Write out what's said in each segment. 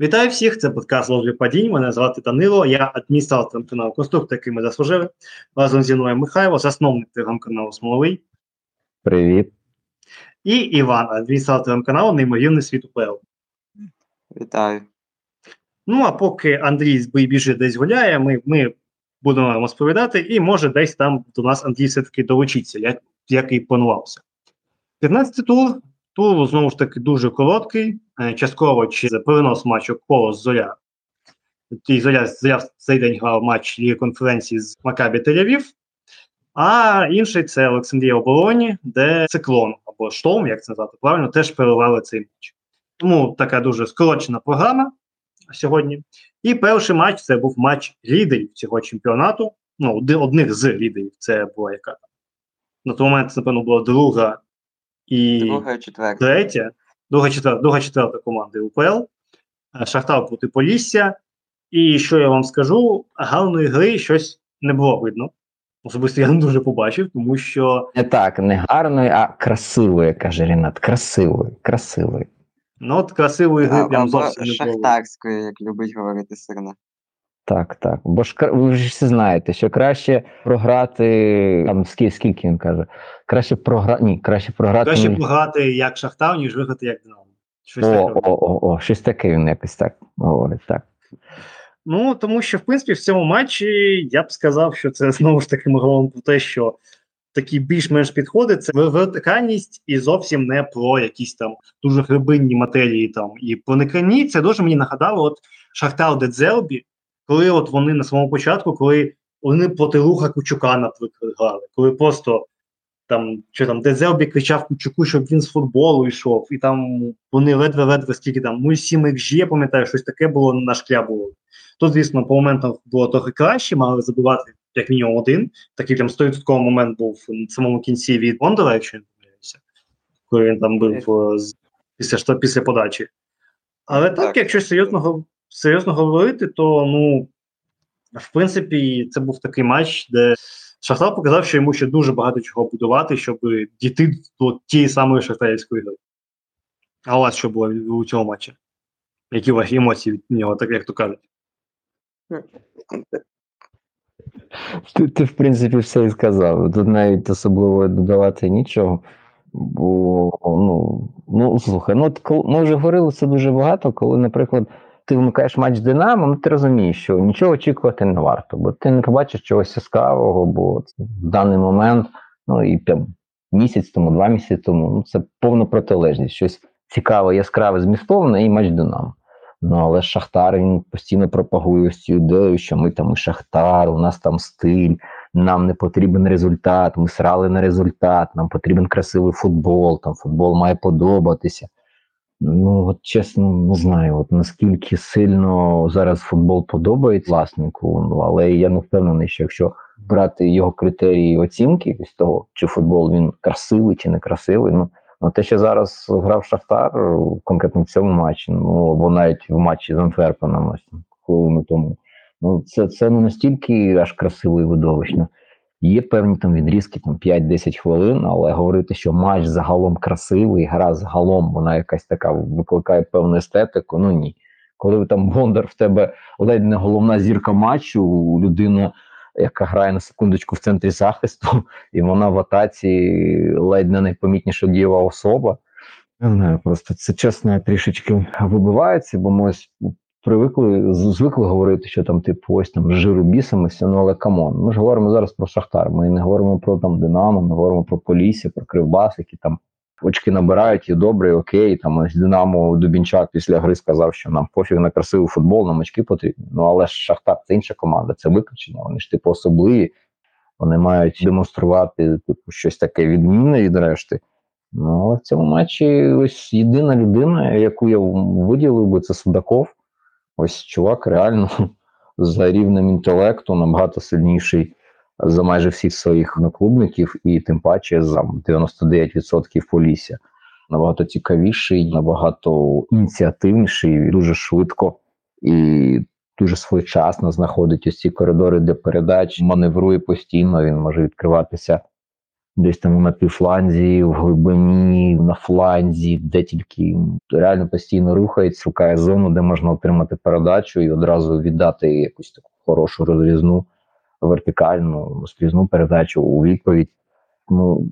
Вітаю всіх! Це подкаст «Ложі падінь. Мене звати Данило. Я адміністратор каналу Конструктор, який ми заслужили. Разом зі мною Михайло, засновник телеграм-каналу Смоловий. Привіт. І Іван, адміністратор каналу Неймовірний світ УПЛ. Вітаю. Ну а поки Андрій збій біжить десь гуляє, ми ми будемо вам розповідати, і може десь там до нас Андрій все-таки долучиться, як як і планувався. 15 тур. Тур знову ж таки дуже короткий, е, частково через перенос матчу коло Зоря. І Зоря, Зоря в цей день грав матч Ліги конференції з Макабі Тель-Авів, а інший це Олександрія обороні, де циклон або штом, як це назвати правильно, теж переливали цей матч. Тому така дуже скорочена програма сьогодні. І перший матч це був матч лідерів цього чемпіонату. Ну, одних з лідерів. Це була яка на той момент, напевно, була друга і друга, четверта. третя, друга четверта, друга четверта команди УПЛ, Шахтар проти Полісся. І що я вам скажу, гарної гри щось не було видно. Особисто я не дуже побачив, тому що. Не так, не гарної, а красивої, каже Рінат. Красивої, красивої. Ну, от красивої гри А, прям зовсім не було. шахтарської, як любить говорити Сирна. Так, так. Бо ж ви ж всі знаєте, що краще програти там скільки, скільки він каже. Краще програти. Ні, краще програти. Краще ніж- програти як Шахтар, ніж виграти як Динамо. Щось О, таке. о, о, о, щось таке він якось так говорить. Так. Ну, тому що, в принципі, в цьому матчі я б сказав, що це знову ж таки ми говоримо про те, що такі більш-менш підходи це вертикальність і зовсім не про якісь там дуже глибинні матерії там і проникані. Це дуже мені нагадало от Шахтар Дедзелбі, коли от вони на самому початку, коли вони проти Руха Кучука, наприклад, грали, коли просто там що там Дедзелбі кричав Кучуку, щоб він з футболу йшов, і там вони ледве-ледве скільки там 0,7 XG, я пам'ятаю, щось таке було на шкля було. Тут, звісно, по моментах було трохи краще, мали забивати як мінімум один. Такий прям 100% момент був в самому кінці від Бондера, якщо я не помиляюся, коли він там був е, після, після подачі. Але так, Так. якщо серйозно, серйозно говорити, то ну, в принципі, це був такий матч, де Шахтар показав, що йому ще дуже багато чого будувати, щоб дійти до тієї самої шахтарівської гри. А у вас що було у цьому матчі? Які ваші емоції від нього, так як то кажуть? Ти, ти, в принципі, все і сказав. Тут навіть особливо додавати нічого. Бо, ну, ну слухай, ну ми вже говорили це дуже багато, коли, наприклад, ти вмикаєш матч Динамо, ну ти розумієш, що нічого очікувати не варто, бо ти не побачиш чогось яскравого, бо в даний момент, ну і там місяць тому, два місяці тому, ну це повна протилежність. Щось цікаве, яскраве, змістовне і матч Динамо. Ну, але Шахтар він постійно пропагує цю ідею, що ми там і Шахтар, у нас там стиль, нам не потрібен результат, ми срали на результат, нам потрібен красивий футбол, там футбол має подобатися. Ну, от чесно, не знаю, от наскільки сильно зараз футбол подобається власнику, ну, але я не впевнений, що якщо брати його критерії оцінки з того, чи футбол він красивий чи не красивий, ну, Ну, те, що зараз грав Шахтар, конкретно в цьому матчі, ну або навіть в матчі з Антверпеном, ось хвилину тому. Ну, це це не настільки аж красиво і видовищно. Є певні там відрізки, там 5-10 хвилин, але говорити, що матч загалом красивий, гра загалом, вона якась така викликає певну естетику. Ну ні. Коли там Бондар в тебе ледь не головна зірка матчу, людина яка грає на секундочку в центрі захисту, і вона в атаці ледь не найпомітніша дієва особа. Не знаю, просто це чесно трішечки вибивається, бо ми ось привикли, звикли говорити, що там, типу, ось там жиру бісимося, ну але come on. Ми ж говоримо зараз про Шахтар. Ми не говоримо про там Динамо, ми говоримо про Полісся, про Кривбас, які там очки набирають і добре, і окей. Там ось Динамо Дубінчак після гри сказав, що нам пофіг на красивий футбол, нам очки потрібні. Ну але ж Шахтар це інша команда, це виключення. Вони ж типу особливі. Вони мають демонструвати типу, щось таке відмінне від решти. Ну, але в цьому матчі ось єдина людина, яку я виділив би, це Судаков. Ось чувак реально за рівнем інтелекту набагато сильніший за майже всіх своїх наклубників, і тим паче за 99% Полісся. Набагато цікавіший, набагато ініціативніший, дуже швидко і дуже своєчасно знаходить ось ці коридори для передач, маневрує постійно. Він може відкриватися десь там на півфланзі, в глибині, на фланзі, де тільки реально постійно рухається, шукає зону, де можна отримати передачу і одразу віддати якусь таку хорошу розрізну, вертикальну, скрізну передачу у відповідь. Ну,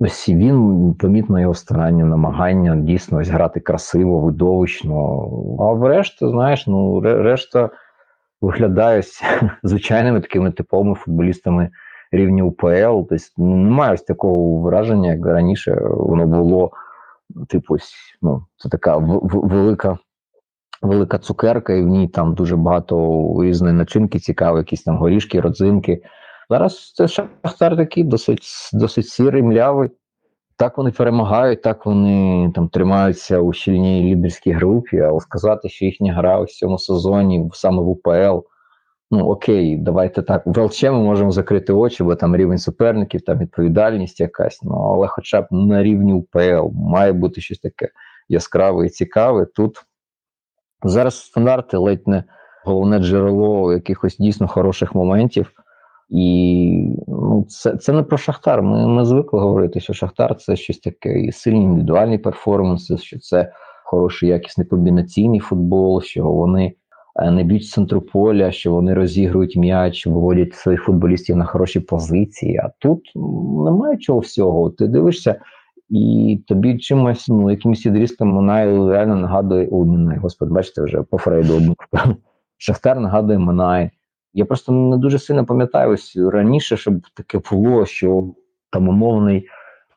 ось він помітно його старання, намагання дійсно ось грати красиво, видовищно. А врешті, знаєш, ну решта виглядає звичайними такими типовими футболістами рівні УПЛ. Тобто немає ось такого враження, як раніше воно було. Типу, ну, це така велика велика цукерка, і в ній там дуже багато різної начинки, цікаві, якісь там горішки, родзинки. Зараз це шахтар такий досить досить сірий, млявий. Так вони перемагають, так вони там тримаються у щільній лідерській групі, але сказати, що їхня гра у цьому сезоні саме в УПЛ ну окей, давайте так. В ми можемо закрити очі, бо там рівень суперників, там відповідальність якась. Ну але, хоча б на рівні УПЛ має бути щось таке яскраве і цікаве. Тут зараз стандарти ледь не головне джерело якихось дійсно хороших моментів. І ну, це це не про Шахтар. Ми ми звикли говорити, що Шахтар це щось таке і сильні індивідуальні перформанси, що це хороший якісний комбінаційний футбол, що вони не б'ють з центру поля, що вони розігрують м'яч, виводять своїх футболістів на хороші позиції. А тут немає чого всього. Ти дивишся, і тобі чимось, ну, якимось відрізком вона реально нагадує о, Минай, Господи, бачите, вже по Фрейду. Шахтар нагадує Минай. Я просто не дуже сильно пам'ятаю ось раніше, щоб таке було, що там умовний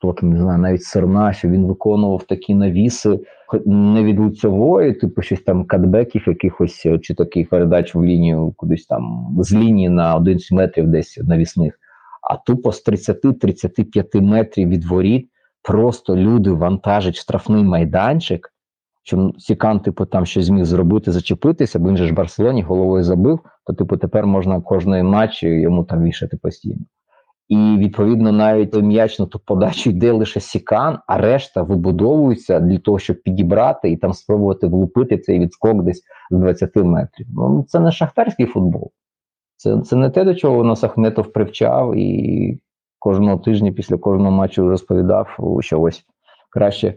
хто там не знаю, навіть Серна, що він виконував такі навіси не від лицевої, типу щось там катбеків, якихось е, чи таких передач в лінію кудись там з лінії на 11 метрів десь навісних, а тупо з 30-35 метрів від воріт просто люди вантажать штрафний майданчик. Що Сікан, типу, там щось зміг зробити, зачепитися, бо він же ж в Барселоні головою забив, то типу тепер можна кожної матчі йому там вішати постійно. І відповідно навіть м'яч на ту подачу йде лише сікан, а решта вибудовується для того, щоб підібрати і там спробувати влупити цей відскок десь з 20 метрів. Ну це не шахтарський футбол. Це це не те, до чого нас Ахметов привчав і кожного тижня після кожного матчу розповідав, що ось краще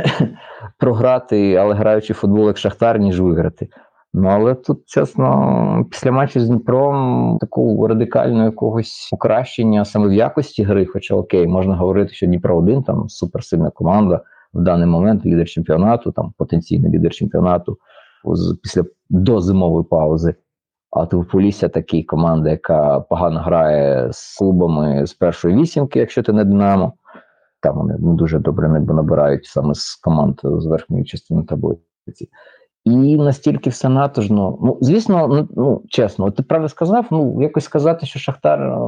програти, але граючи в футбол як Шахтар, ніж виграти. Ну але тут, чесно, після матчу з Дніпром такого радикального якогось покращення саме в якості гри, хоча окей, можна говорити, що Дніпро один там суперсильна команда в даний момент, лідер чемпіонату, там потенційний лідер чемпіонату з після до зимової паузи. А тут Полісся такий команда, яка погано грає з клубами з першої вісімки, якщо ти не Динамо. Там вони не дуже добре набирають саме з команд з верхньої частини таблиці. І настільки все натужно. Ну, звісно, ну, ну чесно, ти правильно сказав, ну якось сказати, що Шахтар е,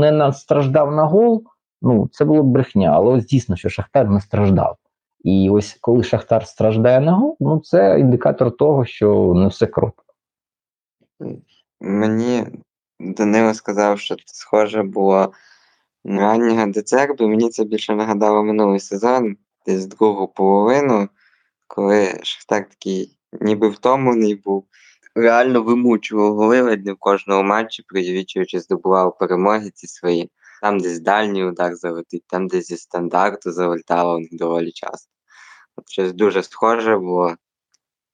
не настраждав на гол, ну це було брехня, але ось дійсно, що Шахтар не страждав. І ось коли Шахтар страждає на гол, ну це індикатор того, що не все круто. Мені Данило сказав, що це схоже було на раннього децербу. Мені це більше нагадало минулий сезон, десь другу половину, коли Шахтар такий ніби втомлений був. Реально вимучував голи в кожному матчі, привічуючи, здобував перемоги ці свої. Там десь дальній удар залетить, там десь зі стандарту залетало доволі часто. От Щось дуже схоже було.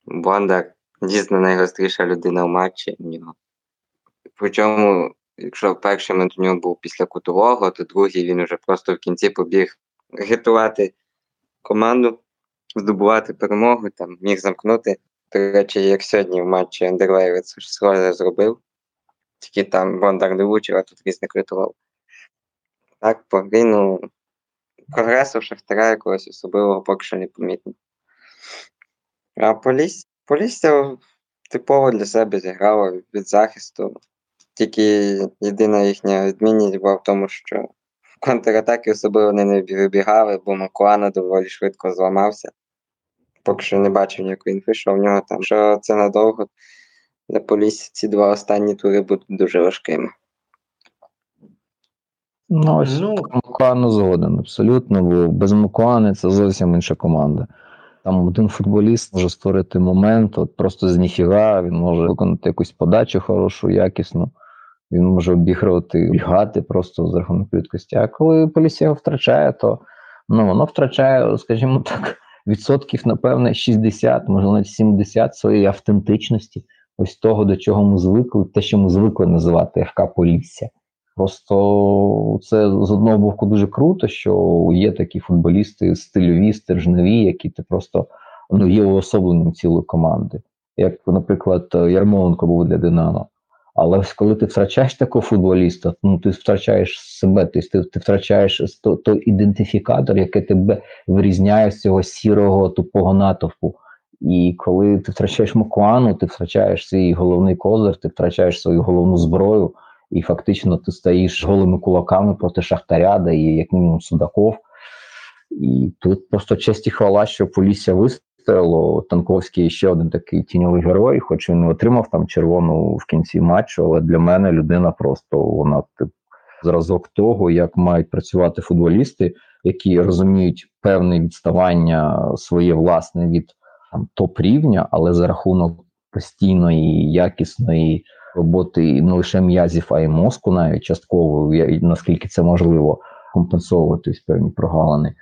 Бондар дійсно найгостріша людина в матчі в нього. Причому, якщо перший момент у нього був після кутового, то другий він вже просто в кінці побіг агітувати команду, здобувати перемогу, там міг замкнути до речі, як сьогодні в матчі Андерлейвер це ж схоже зробив. Тільки там Бондар не влучив, а тут різник рятував. Так, по ну, прогресу Шахтаря якогось особливого поки що не помітно. А Поліс, Полісся типово для себе зіграло від захисту. Тільки єдина їхня відмінність була в тому, що в контратаки особливо не вибігали, бо Макуана доволі швидко зламався поки що не бачив ніякої інфи, що в нього там. Що це надовго для Полісся ці два останні тури будуть дуже важкими. Ну, ось ну, Мукану згоден, абсолютно, бо без Мукани це зовсім інша команда. Там один футболіст може створити момент, от просто з ніфіга, він може виконати якусь подачу хорошу, якісну. Він може обігрувати бігати просто з рахунок швидкості. А коли Полісся його втрачає, то ну, воно втрачає, скажімо так, відсотків, напевне, 60, можливо, навіть 70 своєї автентичності, ось того, до чого ми звикли, те, що ми звикли називати ФК Полісся. Просто це з одного боку дуже круто, що є такі футболісти стильові, стержневі, які ти просто ну, є уособленням цілої команди. Як, наприклад, Ярмоленко був для Динамо. Але коли ти втрачаєш такого футболіста, ну ти втрачаєш себе, ти ти, втрачаєш той, той ідентифікатор, який тебе вирізняє з цього сірого тупого натовпу. І коли ти втрачаєш Мокуану, ти втрачаєш свій головний козир, ти втрачаєш свою головну зброю, і фактично ти стоїш голими кулаками проти Шахтаря, де є як мінімум Судаков. І тут просто честь і хвала, що Полісся вистояло. Танковський ще один такий тіньовий герой, хоч він не отримав там червону в кінці матчу, але для мене людина просто вона тип, зразок того, як мають працювати футболісти, які розуміють певне відставання своє власне від там топ-рівня, але за рахунок постійної, якісної роботи не лише м'язів, а й мозку, навіть частково, наскільки це можливо, компенсовувати певні прогалини.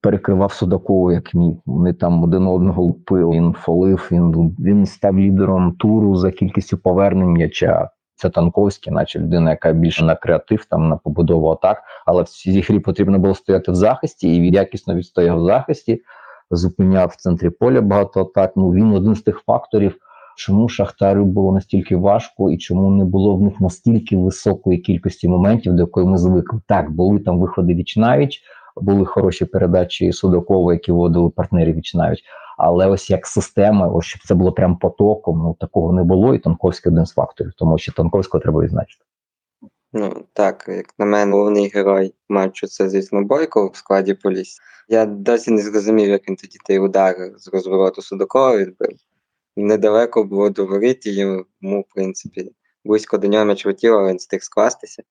Перекривав Судакову, як міг. Вони там один одного лупили, він фолив, він він став лідером туру за кількістю повернень м'яча. Це Танковський, наче людина, яка більше на креатив, там на побудову атак, але в цій грі потрібно було стояти в захисті, і він якісно відстояв в захисті, зупиняв в центрі поля багато атак. Ну він один з тих факторів, чому Шахтарю було настільки важко і чому не було в них настільки високої кількості моментів, до якої ми звикли. Так, були там виходи віч навіч, були хороші передачі Судакова, які вводили партнерів віч. Але ось як система, ось щоб це було прям потоком, ну такого не було, і Танковський один з факторів, тому що Танковського треба відзначити. Ну так, як на мене, головний герой матчу це, звісно, Бойко в складі Поліс. Я досі не зрозумів, як він тоді той удар з розвороту Судакова відбив недалеко було до воріт, йому, в принципі, близько до нього м'яч летів, але він встиг скластися.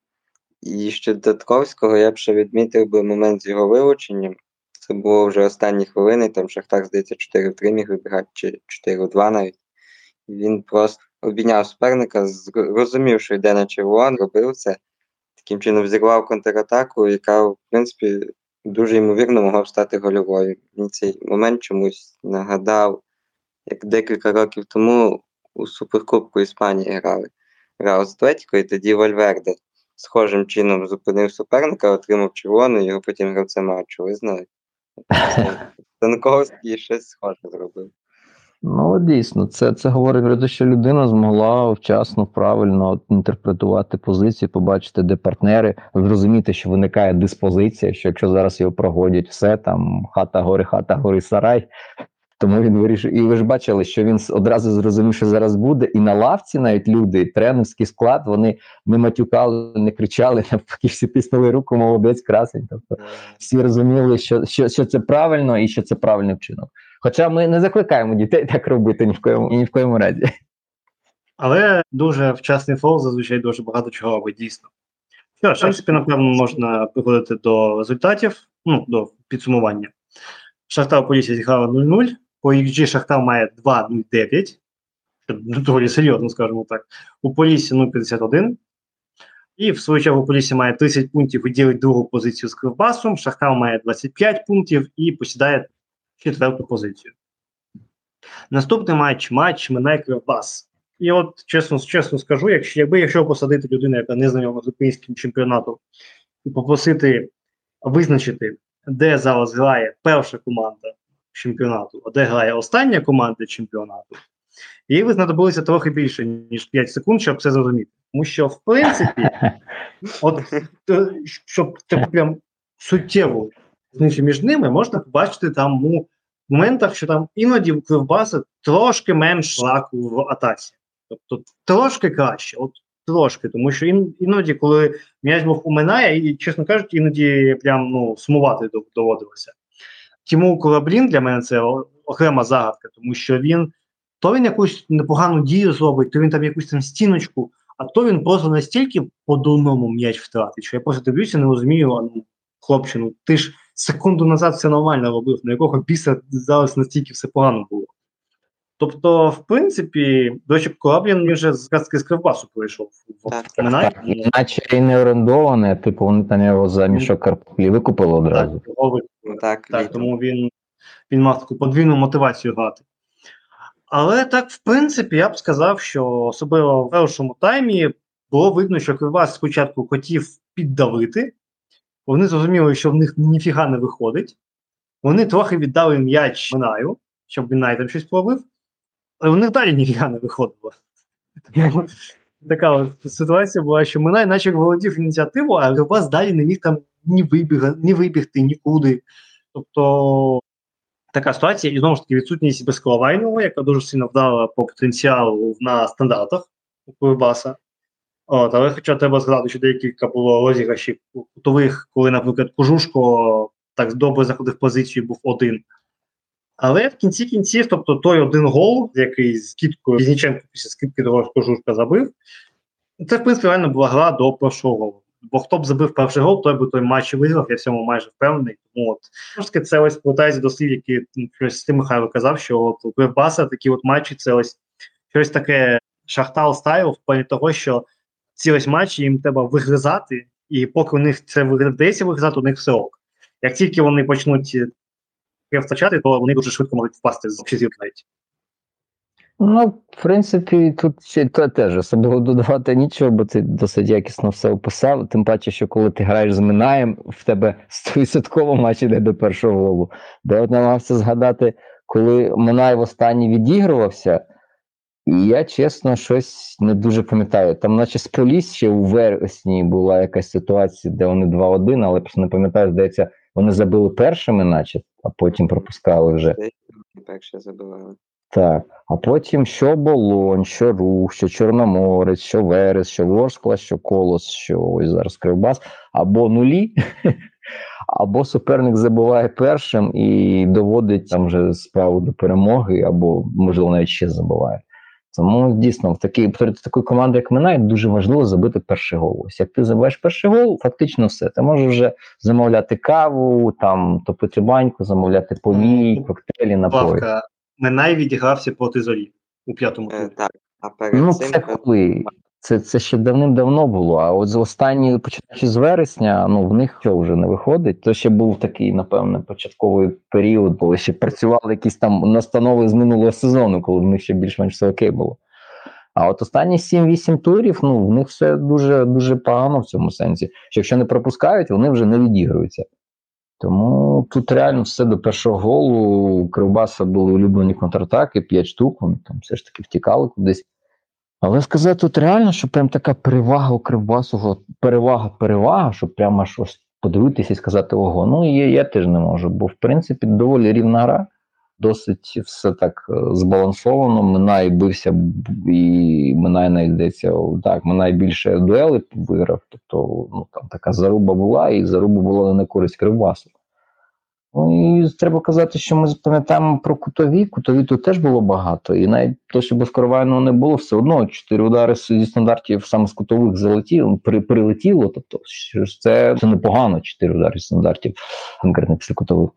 І щодо Ковського я б ще відмітив би момент з його вилученням. Це було вже останні хвилини, там Шахтар, здається, 4 в 3 міг вибігати, чи 4 в 2 навіть. Він просто обійняв суперника, розумів, що йде на червон, робив це. Таким чином взірвав контратаку, яка, в принципі, дуже ймовірно могла б стати гольовою. Він цей момент чомусь нагадав як декілька років тому у Суперкубку Іспанії грали. Грав з Атлетіко, і тоді Вальверде схожим чином зупинив суперника, отримав червону, його потім гравцем матчу. Ви знаєте. Станковський щось схоже зробив. Ну, дійсно, це це говорить про те, що людина змогла вчасно, правильно інтерпретувати позицію, побачити, де партнери, зрозуміти, що виникає диспозиція, що якщо зараз його прогодять, все там хата гори, хата гори, сарай, тому він вирішив, і ви ж бачили, що він одразу зрозумів, що зараз буде. І на лавці навіть люди, тренерський склад, вони не матюкали, не кричали, навпаки, всі тиснули руку, молодець, красень. Тобто всі розуміли, що, що, що це правильно і що це правильний вчинок. Хоча ми не закликаємо дітей так робити ні в коєму ні в коєму разі. Але дуже вчасний фол зазвичай дуже багато чого робить, дійсно. Що, в принципі, напевно, можна приходити до результатів, ну, до підсумування. Шахтар Полісся зіграла 0-0. По XG Шахтар має 2,09. Доволі серйозно, скажімо так. У Полісі 0,51. І в свою чергу Полісі має 30 пунктів і ділить другу позицію з Кривбасом. Шахтар має 25 пунктів і посідає четверту позицію. Наступний матч матч Минай Кривбас. І от чесно чесно скажу, якщо якби якщо посадити людину, яка не знайома з українським чемпіонатом, і попросити визначити, де зараз грає перша команда чемпіонату, а де грає остання команда чемпіонату, їй ви знадобилося трохи більше, ніж 5 секунд, щоб це зрозуміти. Тому що, в принципі, от щоб це прям суттєво між ними, можна побачити там у моментах, що там іноді у Кривбаса трошки менш лаку в атаці. Тобто трошки краще, от трошки, тому що ін, іноді, коли м'яч був уминає, і, чесно кажучи, іноді прям ну, сумувати доводилося. Тіму Кораблін для мене це окрема загадка, тому що він то він якусь непогану дію зробить, то він там якусь там стіночку, а то він просто настільки по-дурному м'яч втратить, що я просто дивлюся, не розумію, ну, хлопчину, ти ж секунду назад все нормально робив, на якого біса зараз настільки все погано було. Тобто, в принципі, до речі, Кораблін вже з з Кривбасу прийшов. Іначе і не орендоване, типу вони там його за мішок картоплі викупили одразу. Так, Ну, так, так тому він, він мав таку подвійну мотивацію грати. Але так, в принципі, я б сказав, що особливо в першому таймі було видно, що Кривбас спочатку хотів піддавити. Вони зрозуміли, що в них ніфіга не виходить. Вони трохи віддали м'яч Минаю, щоб він там щось пробив, але в них далі ніфіга не виходило. Така от ситуація була, що Минай наче володів ініціативу, а Кривбас далі не міг там ні вибіг, ні вибігти, нікуди. Тобто така ситуація, і знову ж таки відсутність безколовайного, яка дуже сильно вдала по потенціалу на стандартах у Кривбаса. От, Але хоча треба згадати, що декілька було розіграшів кутових, коли, наприклад, Кожушко так добре заходив в позицію, був один. Але в кінці кінців, тобто той один гол, який з кіткою Різніченко після скидки до Кожушка забив, це в принципі реально була гра до першого голу. Бо хто б забив перший гол, той би той матч виграв, я в цьому майже впевнений. Тому от це ось повертається до слів, які щось Тим Михайло казав, що от Кривбаса такі от матчі це ось щось таке шахтал стайл в плані того, що ці ось матчі їм треба вигризати, і поки у них це вдається вигризати, у них все ок. Як тільки вони почнуть втрачати, то вони дуже швидко можуть впасти з часів навіть. Ну, в принципі, тут ще то теж особливо додавати нічого, бо ти досить якісно все описав. Тим паче, що коли ти граєш з Минаєм, в тебе 100% матч іде до першого голу. Де от намагався згадати, коли Минай останній відігрувався, і я чесно щось не дуже пам'ятаю. Там, наче з Поліс ще у вересні була якась ситуація, де вони 2-1, але просто не пам'ятаю, здається, вони забили першими, наче, а потім пропускали вже. Перше забивали. Так, а потім що Болонь, що Рух, що Чорноморець, що Верес, що Ворскла, що Колос, що ось зараз Кривбас, або нулі, або суперник забуває першим і доводить там вже справу до перемоги, або, можливо, навіть ще забуває. Тому дійсно в такій перед такою командою, як Минай, дуже важливо забити перший гол. Ось як ти забиваєш перший гол, фактично все. Ти можеш вже замовляти каву, там топити баньку, замовляти повій, коктейлі, напої. Минай відігрався проти зорі у п'ятому Е, так, а перед Ну, цим це коли? Це, це ще давним-давно було. А от з останні, починаючи з вересня, ну в них що вже не виходить. То ще був такий, напевне, початковий період, коли ще працювали якісь там настанови з минулого сезону, коли в них ще більш-менш все окей було. А от останні 7-8 турів, ну в них все дуже дуже погано в цьому сенсі. Що якщо не пропускають, вони вже не відігруються. Тому тут реально все до першого голу. У Кривбаса були улюблені контратаки, 5 штук, вони там все ж таки втікали кудись. Але сказати тут реально, що прям така перевага у Кривбасу, перевага-перевага, щоб прямо щось подивитися і сказати, ого, ну є, я теж не можу. Бо, в принципі, доволі рівна гра, досить все так е, збалансовано. Минай бився, і Минай найдеться, так, Минай більше дуели виграв. Тобто ну, там така заруба була, і заруба була на користь Кривбасу. Ну і треба казати, що ми пам'ятаємо про кутові. Кутові тут теж було багато. І навіть то, що без Коровайного не було, все одно чотири удари зі стандартів саме з кутових залетіло, при, прилетіло. Тобто, що це це непогано, чотири удари зі стандартів, конкретно після кутових.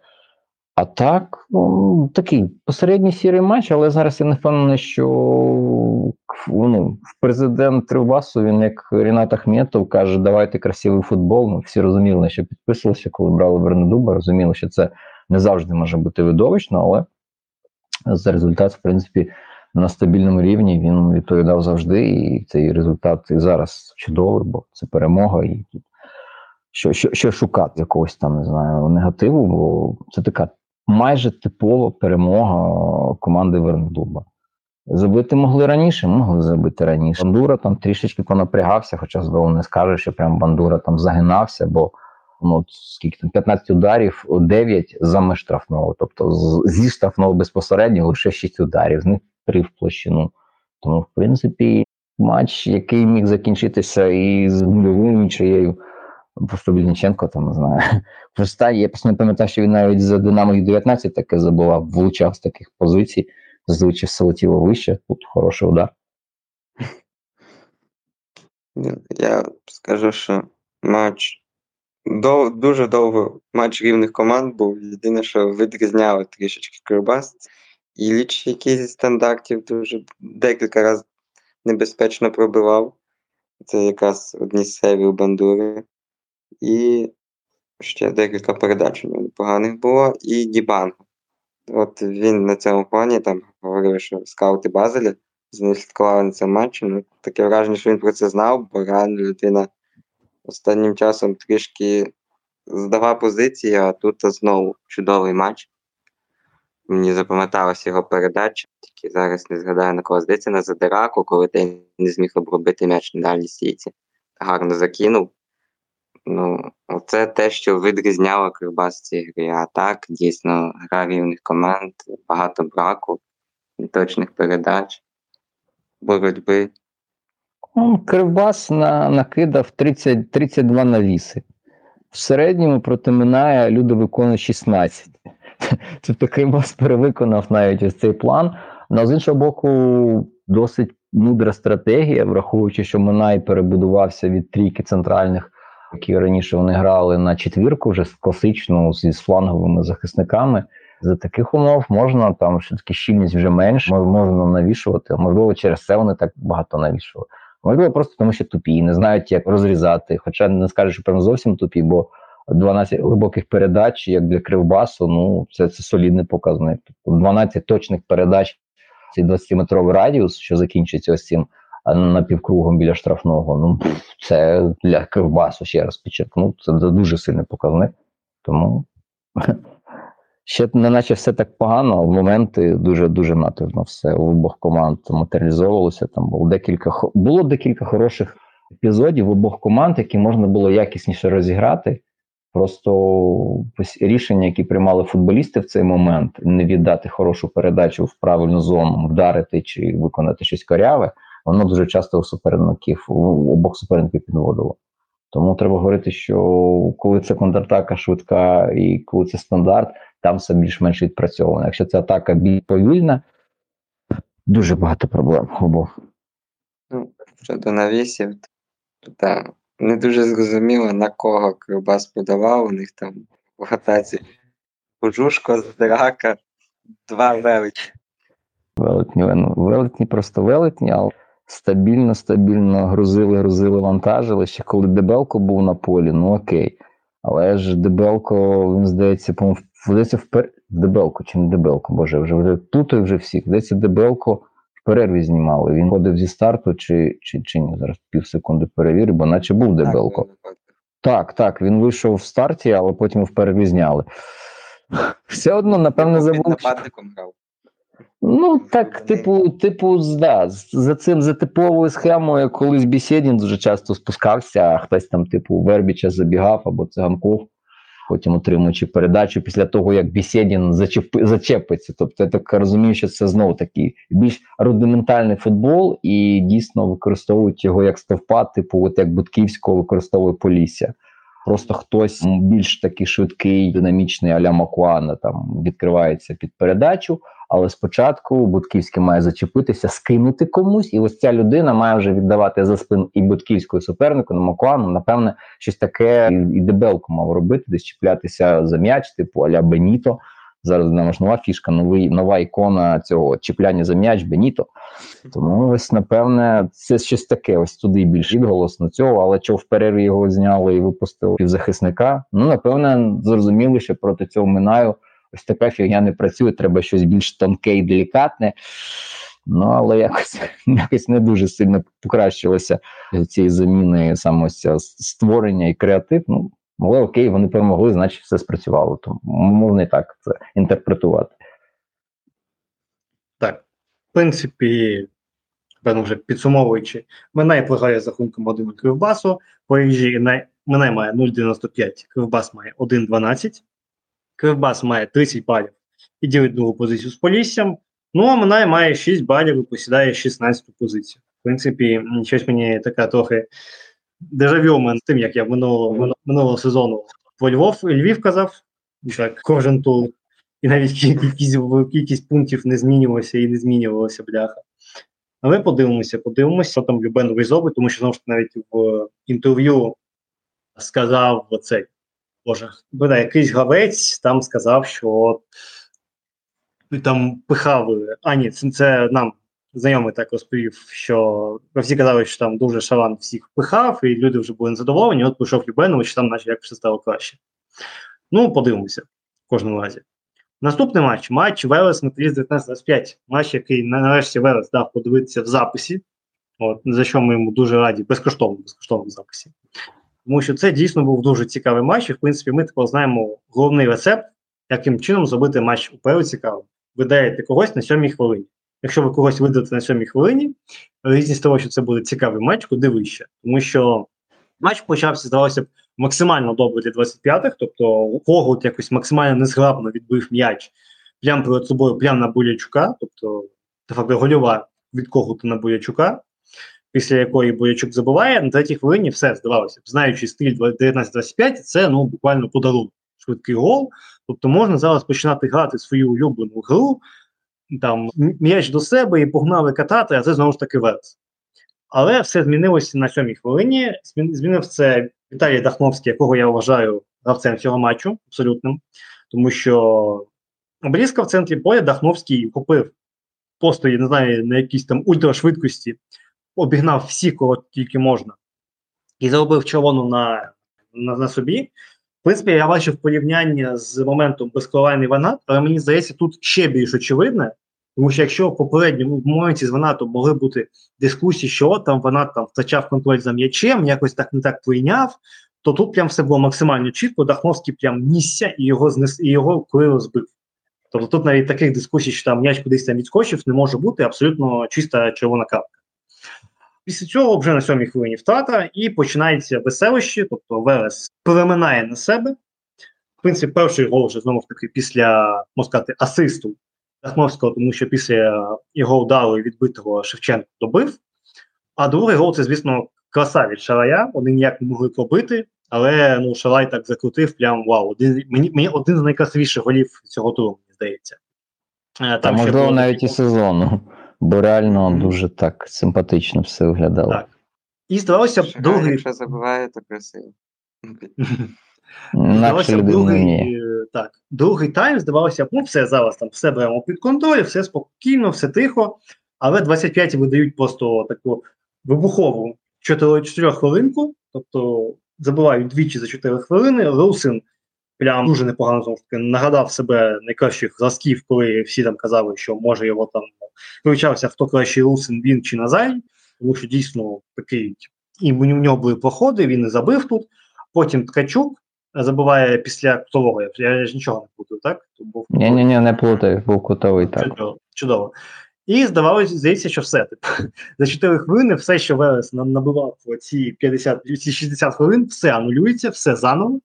А так, ну, такий посередній сірий матч, але зараз я не впевнений, що ну, президент Кривбасу, він як Рінат Ахметов каже, давайте красивий футбол. Ну, всі розуміли, що підписувалися, коли брали Бернедуба, розуміли, що це не завжди може бути видовищно, але за результат, в принципі, на стабільному рівні він відповідав завжди. І цей результат і зараз чудовий, бо це перемога. і що що, що шукати якогось там, не знаю, негативу, бо це така майже типова перемога команди Вернедуба. Забити могли раніше, могли забити раніше. Бандура там трішечки понапрягався, хоча знову не скаже, що прям Бандура там загинався, бо ну, скільки там 15 ударів, 9 за меж штрафного. Тобто зі штрафного безпосередньо лише 6 ударів, з них 3 в площину. Тому, в принципі, матч, який міг закінчитися і з нульовою нічиєю, Просто Блінченко там не знаю. Просто я просто не пам'ятаю, що він навіть за Динамо 19 таке забував, влучав з таких позицій, зазвичай все вище, тут хороший удар. Я скажу, що матч дов, дуже довго матч рівних команд був. Єдине, що відрізняло трішечки Кривбас, Іліч, який зі стандартів дуже декілька разів небезпечно пробивав. Це якраз одні з серій у бандури. І ще декілька передач у нього непоганих було. І Дібанго. От він на цьому фоні там говорив, що скаути Базеля з ним слідкували на цьому матчі. Ну, таке враження, що він про це знав, бо реально людина останнім часом трішки здавав позиції, а тут знову чудовий матч. Мені запам'яталася його передача, тільки зараз не згадаю на кого здається, на Задираку, коли той не зміг обробити м'яч на дальній стійці. Гарно закинув. Ну, це те, що відрізняло Кривбас цій грі. А так, дійсно, гра рівних команд, багато браку, точних передач, боротьби. Ну, Кривбас на, накидав 30, 32 навіси. В середньому проти Минає люди виконують 16. Тобто Кривбас перевиконав навіть ось цей план. Але з іншого боку, досить мудра стратегія, враховуючи, що Минай перебудувався від трійки центральних, які раніше вони грали на четвірку, вже класичну зі фланговими захисниками. За таких умов можна там все таки щільність вже менше, можна навішувати. Можливо, через це вони так багато навішували. Можливо, просто тому що тупі, не знають, як розрізати. Хоча не скажу, що прям зовсім тупі, бо 12 глибоких передач, як для Кривбасу, ну це це солідний показник. Тобто 12 точних передач, цей 20-метровий радіус, що закінчиться ось цим напівкругом біля штрафного. Ну це для Кривбасу, ще раз підчеркну, це дуже сильний показник. Тому ще не наче все так погано, в моменти дуже дуже нативно все у обох команд матеріалізовувалося. Там було декілька було декілька хороших епізодів в обох команд, які можна було якісніше розіграти. Просто рішення, які приймали футболісти в цей момент, не віддати хорошу передачу в правильну зону, вдарити чи виконати щось коряве, воно дуже часто у суперників у обох суперників підводило. Тому треба говорити, що коли це контратака швидка і коли це стандарт, там все більш-менш відпрацьовано. Якщо це атака більш повільна, дуже багато проблем обох. Ну, щодо навісів, то так, не дуже зрозуміло, на кого Кривбас подавав, у них там в атаці Кожушко, Здрака, два величі. Велетні, ну, велетні просто велетні, але стабільно, стабільно грузили, грузили, вантажили. Ще коли Дебелко був на полі, ну окей. Але ж Дебелко, він здається, по здається, впер... Дебелко чи не Дебелко, боже, вже вже тут і вже всіх. Здається, Дебелко в перерві знімали. Він ходив зі старту, чи чи, чи ні? Зараз пів секунди перевірю, бо наче був Дебелко. Так, так, він вийшов в старті, але потім в перерві зняли. Все одно, напевне, забув. нападником грав. Ну, так, типу, типу, да, за цим за типовою схемою, колись Бісєдін дуже часто спускався, а хтось там, типу, Вербіча забігав або циганков, потім отримуючи передачу після того, як Бісєдін зачеп, зачепиться. Тобто я так розумію, що це знову такий більш рудиментальний футбол, і дійсно використовують його як стовпа, типу, от як Будківського використовує Полісся. Просто хтось більш такий швидкий, динамічний аля Макуана там відкривається під передачу. Але спочатку Будківський має зачепитися, скинути комусь, і ось ця людина має вже віддавати за спин і Будківського супернику на Макуану, напевне, щось таке і Дебелко мав робити, десь чіплятися за м'яч, типу Аля Беніто. Зараз нова нова фішка, новий, нова ікона цього чіпляння за м'яч Беніто. Тому ось, напевне, це щось таке. Ось туди більш відголос на цього, але що в перерві його зняли і випустили півзахисника. Ну, напевне, зрозуміли, що проти цього минаю. Ось така фігня не працює, треба щось більш тонке і делікатне. Ну, але якось якось не дуже сильно покращилося цієї заміни саме створення і креатив. Ну, але окей, вони перемогли, значить все спрацювало. Тому можна і так це інтерпретувати. Так, в принципі, певно, вже підсумовуючи, Минай плагає за рахунком 1 Кривбасу, по Минай має 0,95, Кривбас має 1,12. Кривбас має 30 балів і ділить другу позицію з Поліссям. Ну, а Минай має 6 балів і посідає 16 позицію. В принципі, щось мені така трохи дежавю з тим, як я минулого минулого сезону по Львов Львів казав, так, кожен тур, і навіть кількість, кількість пунктів не змінювалася і не змінювалася бляха. Але подивимося, подивимося, що там Любен Ризоби, тому що знову ж навіть в інтерв'ю сказав оцей Боже, буде якийсь гавець там сказав, що там пихав. А, ні, це, це нам знайомий так розповів, що всі казали, що там дуже шалан всіх пихав, і люди вже були незадоволені. От пішов Любенович, там наче як все стало краще. Ну, подивимося в кожному разі. Наступний матч матч Велес Металіст 1925. Матч, який нарешті Велес дав подивитися в записі. От, За що ми йому дуже раді, безкоштовно безкоштовно в записі. Тому що це дійсно був дуже цікавий матч. І в принципі, ми тепер знаємо головний рецепт, яким чином зробити матч уперед цікавим. Ви даєте когось на сьомій хвилині. Якщо ви когось видадете на сьомій хвилині, різність того, що це буде цікавий матч, куди вище. Тому що матч почався, здавалося б, максимально добре для 25-х, тобто Когут якось максимально незграбно відбив м'яч прямо перед собою, прямо на Булячука, тобто де факто гольова від Когута на Булячука, після якої Булячук забуває, на третій хвилині все здавалося. Знаючи стиль 19-25, це ну буквально подарунок, швидкий гол. Тобто можна зараз починати грати свою улюблену гру, там м'яч до себе і погнали катати, а це знову ж таки верс. Але все змінилося на сьомій хвилині. Змінив це Віталій Дахновський, якого я вважаю гравцем цього матчу абсолютним, тому що обрізка в центрі поля Дахновський купив просто, не знаю, на якійсь там ультрашвидкості, обігнав всіх, кого тільки можна, і заробив червону на, на, на собі. В принципі, я бачив порівняння з моментом безколайний ванат, але мені здається, тут ще більш очевидне, тому що якщо в попередньому моменті з Ванатом могли бути дискусії, що там Ванат там втрачав контроль за м'ячем, якось так не так прийняв, то тут прям все було максимально чітко, Дахновський прям нісся і його знес, і його коли збив. Тобто тут навіть таких дискусій, що там м'яч кудись там відскочив, не може бути абсолютно чиста червона картка. Після цього вже на сьомій хвилині втрата, і починається веселище, тобто Верес переминає на себе. В принципі, перший гол вже знову ж таки після можна сказати, асисту Дахновського, тому що після його удару відбитого Шевченко добив. А другий гол це, звісно, краса від Шарая. Вони ніяк не могли пробити, але ну, Шарай так закрутив, прям вау. Один, мені, мені один з найкрасивіших голів цього туру, мені здається. Е, там, Та, можливо, навіть і сезону, бо реально дуже так симпатично все виглядало. Так. І здавалося б, другий. Якщо забуває, то красиво. Здавалося, другий так, другий тайм, здавалося, ну все зараз там все беремо під контроль, все спокійно, все тихо. Але 25 видають просто таку вибухову 4, 4 хвилинку, тобто забувають двічі за 4 хвилини. Русин прям дуже непогано знову таки нагадав себе найкращих зразків, коли всі там казали, що може його там вивчався, хто кращий Русин, він чи Назай, тому що дійсно такий і в нього були проходи, він і забив тут. Потім Ткачук забуває після кутового. Я ж нічого не плутаю, так? Ні, ні, ні, не плутаю, був кутовий так. Чудово. чудово. І здавалося, здається, що все. Типу, за 4 хвилини все, що Велес набивав ці 50, ці 60 хвилин, все анулюється, все заново.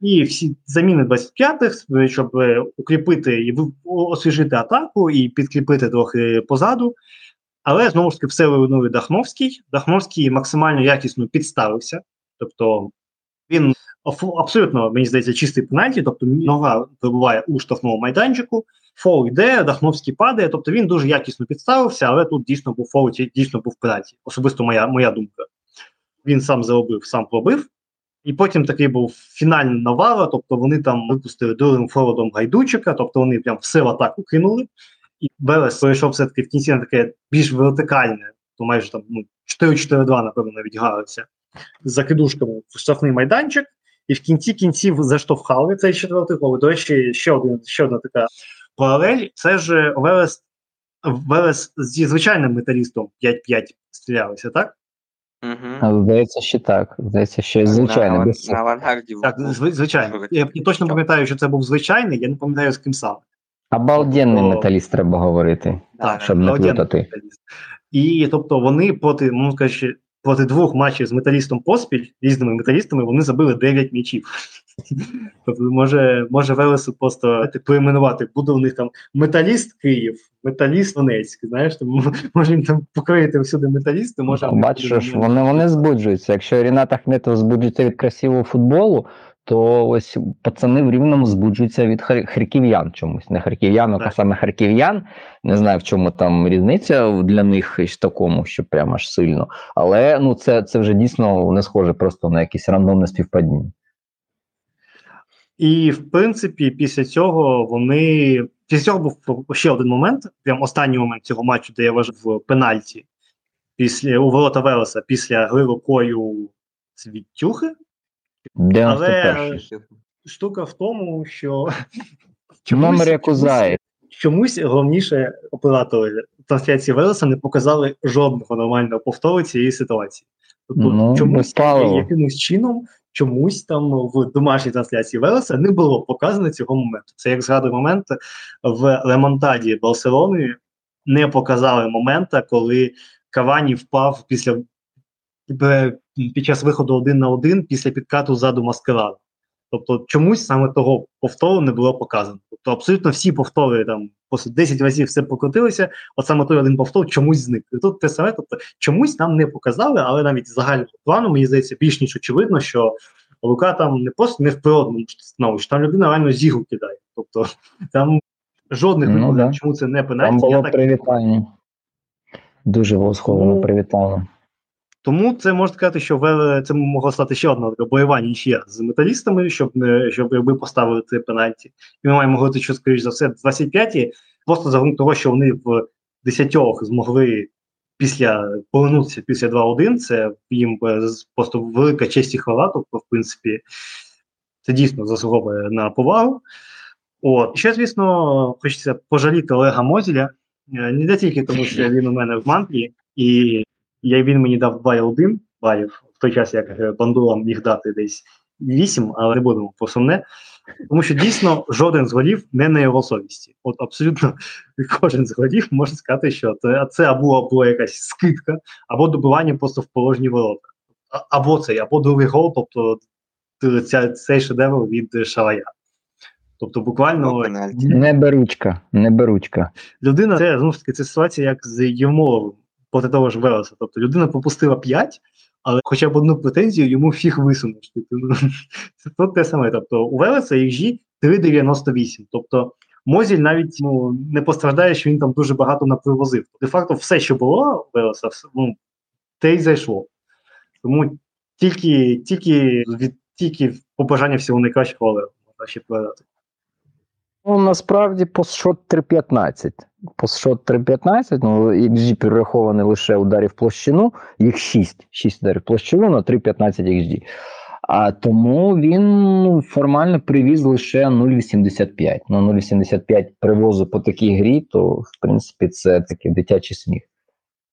І всі заміни 25-х, щоб укріпити і освіжити атаку і підкріпити трохи позаду. Але знову ж таки все винує Дахновський. Дахновський максимально якісно підставився. Тобто він абсолютно, мені здається, чистий пенальті, тобто нога перебуває у штрафному майданчику, фол йде, Дахновський падає, тобто він дуже якісно підставився, але тут дійсно був фол, дійсно був пенальті. Особисто моя моя думка. Він сам заробив, сам пробив. І потім такий був фінальний навала, тобто вони там випустили другим форвардом гайдучика, тобто вони прям все в атаку кинули. І Белес перейшов все-таки в кінці на таке більш вертикальне, то майже там ну, 4-4-2, напевно, навіть гралися з закидушками в штрафний майданчик і в кінці кінців заштовхали цей четвертий гол. До речі, ще один ще одна така паралель. Це ж Велес Велес зі звичайним металістом 5-5 стрілялися, так? Угу. Здається, ще так. Здається, ще звичайно. На, на авангарді. Так, звичайно. Я точно пам'ятаю, що це був звичайний, я не пам'ятаю з ким саме. Обалденний тобто, металіст треба говорити, так, щоб не плутати. І тобто вони проти, можна сказати, проти двох матчів з металістом поспіль, різними металістами, вони забили 9 м'ячів. Тобто, може, може Велесу просто поіменувати, буде у них там металіст Київ, металіст Донецьк, знаєш, там, може їм там покрити всюди металісти, може. Бачиш, вони вони збуджуються. Якщо Рінат Ахметов збуджується від красивого футболу, то ось пацани в рівному збуджуються від харків'ян чомусь. Не харків'янок, а саме харків'ян. Не знаю, в чому там різниця для них в такому, що прямо аж сильно. Але ну це це вже дійсно не схоже просто на якісь рандомне співпадіння. І, в принципі, після цього вони. Після цього був ще один момент, прям останній момент цього матчу, де я вважав в пенальті після у ворота Велеса після гри рукою Світюхи. 91 штука в тому, що Номер як у Заї. чомусь головніше оператори трансляції Велеса не показали жодного нормального повтору цієї ситуації. Тобто Ну, чомусь якимось чином, чомусь там в домашній трансляції Велеса не було показано цього моменту. Це як згадую момент в ремонтаді Барселони не показали момента, коли Кавані впав після під час виходу один на один після підкату ззаду маскарада. Тобто чомусь саме того повтору не було показано. Тобто абсолютно всі повтори там просто 10 разів все покрутилося, от саме той один повтор чомусь зник. І тут те саме, тобто чомусь нам не показали, але навіть з загального плану, мені здається, більш ніж очевидно, що рука там не просто не в природному становищі, там людина реально зігу кидає. Тобто там жодних Ну, да. чому це не Там пенальті, я було так привітання. Дуже було сховано Ну, привітання. Тому це можна сказати, що це могло стати ще одна бойова нічия з металістами, щоб не щоб якби поставили це пенальті. І ми маємо говорити, що скоріш за все, 25-ті, просто за того, що вони в десятьох змогли після повернутися після 2-1. Це їм е, просто велика честь і хвала. Тобто, в принципі, це дійсно заслуговує на повагу. От ще, звісно, хочеться пожаліти Олега Мозіля. Е, Не тільки тому, що він у мене в мантрі, і я, він мені дав 2,1 балів в той час, як е, Бандула міг дати десь 8, але не будемо про сумне. Тому що дійсно жоден з голів не на його совісті. От абсолютно кожен з голів може сказати, що це, це або була якась скидка, або добивання просто в положені ворота. А- Або цей, або другий гол, тобто ця, цей шедевр від Шалая. Тобто, буквально Не беручка, не беручка. людина, це знову ж таки це ситуація, як з Євмоловим проти того ж Велеса. Тобто людина пропустила 5, але хоча б одну претензію йому фіг висунеш. Тобто, ну, це тут те саме. Тобто у Велеса XG 3,98. Тобто Мозіль навіть ну, не постраждає, що він там дуже багато напривозив. Де-факто все, що було у Велеса, все, ну, те й зайшло. Тому тільки, тільки, від, тільки побажання всього найкращого Олегу можна ще передати. Ну, насправді постшот 3.15. Постшот 3.15, ну, XG перерахований лише ударів площину, їх 6. 6 ударів площину на 3.15 XG. А тому він ну, формально привіз лише 0,85. Ну, 0,85 привозу по такій грі, то в принципі це такий дитячий сміх.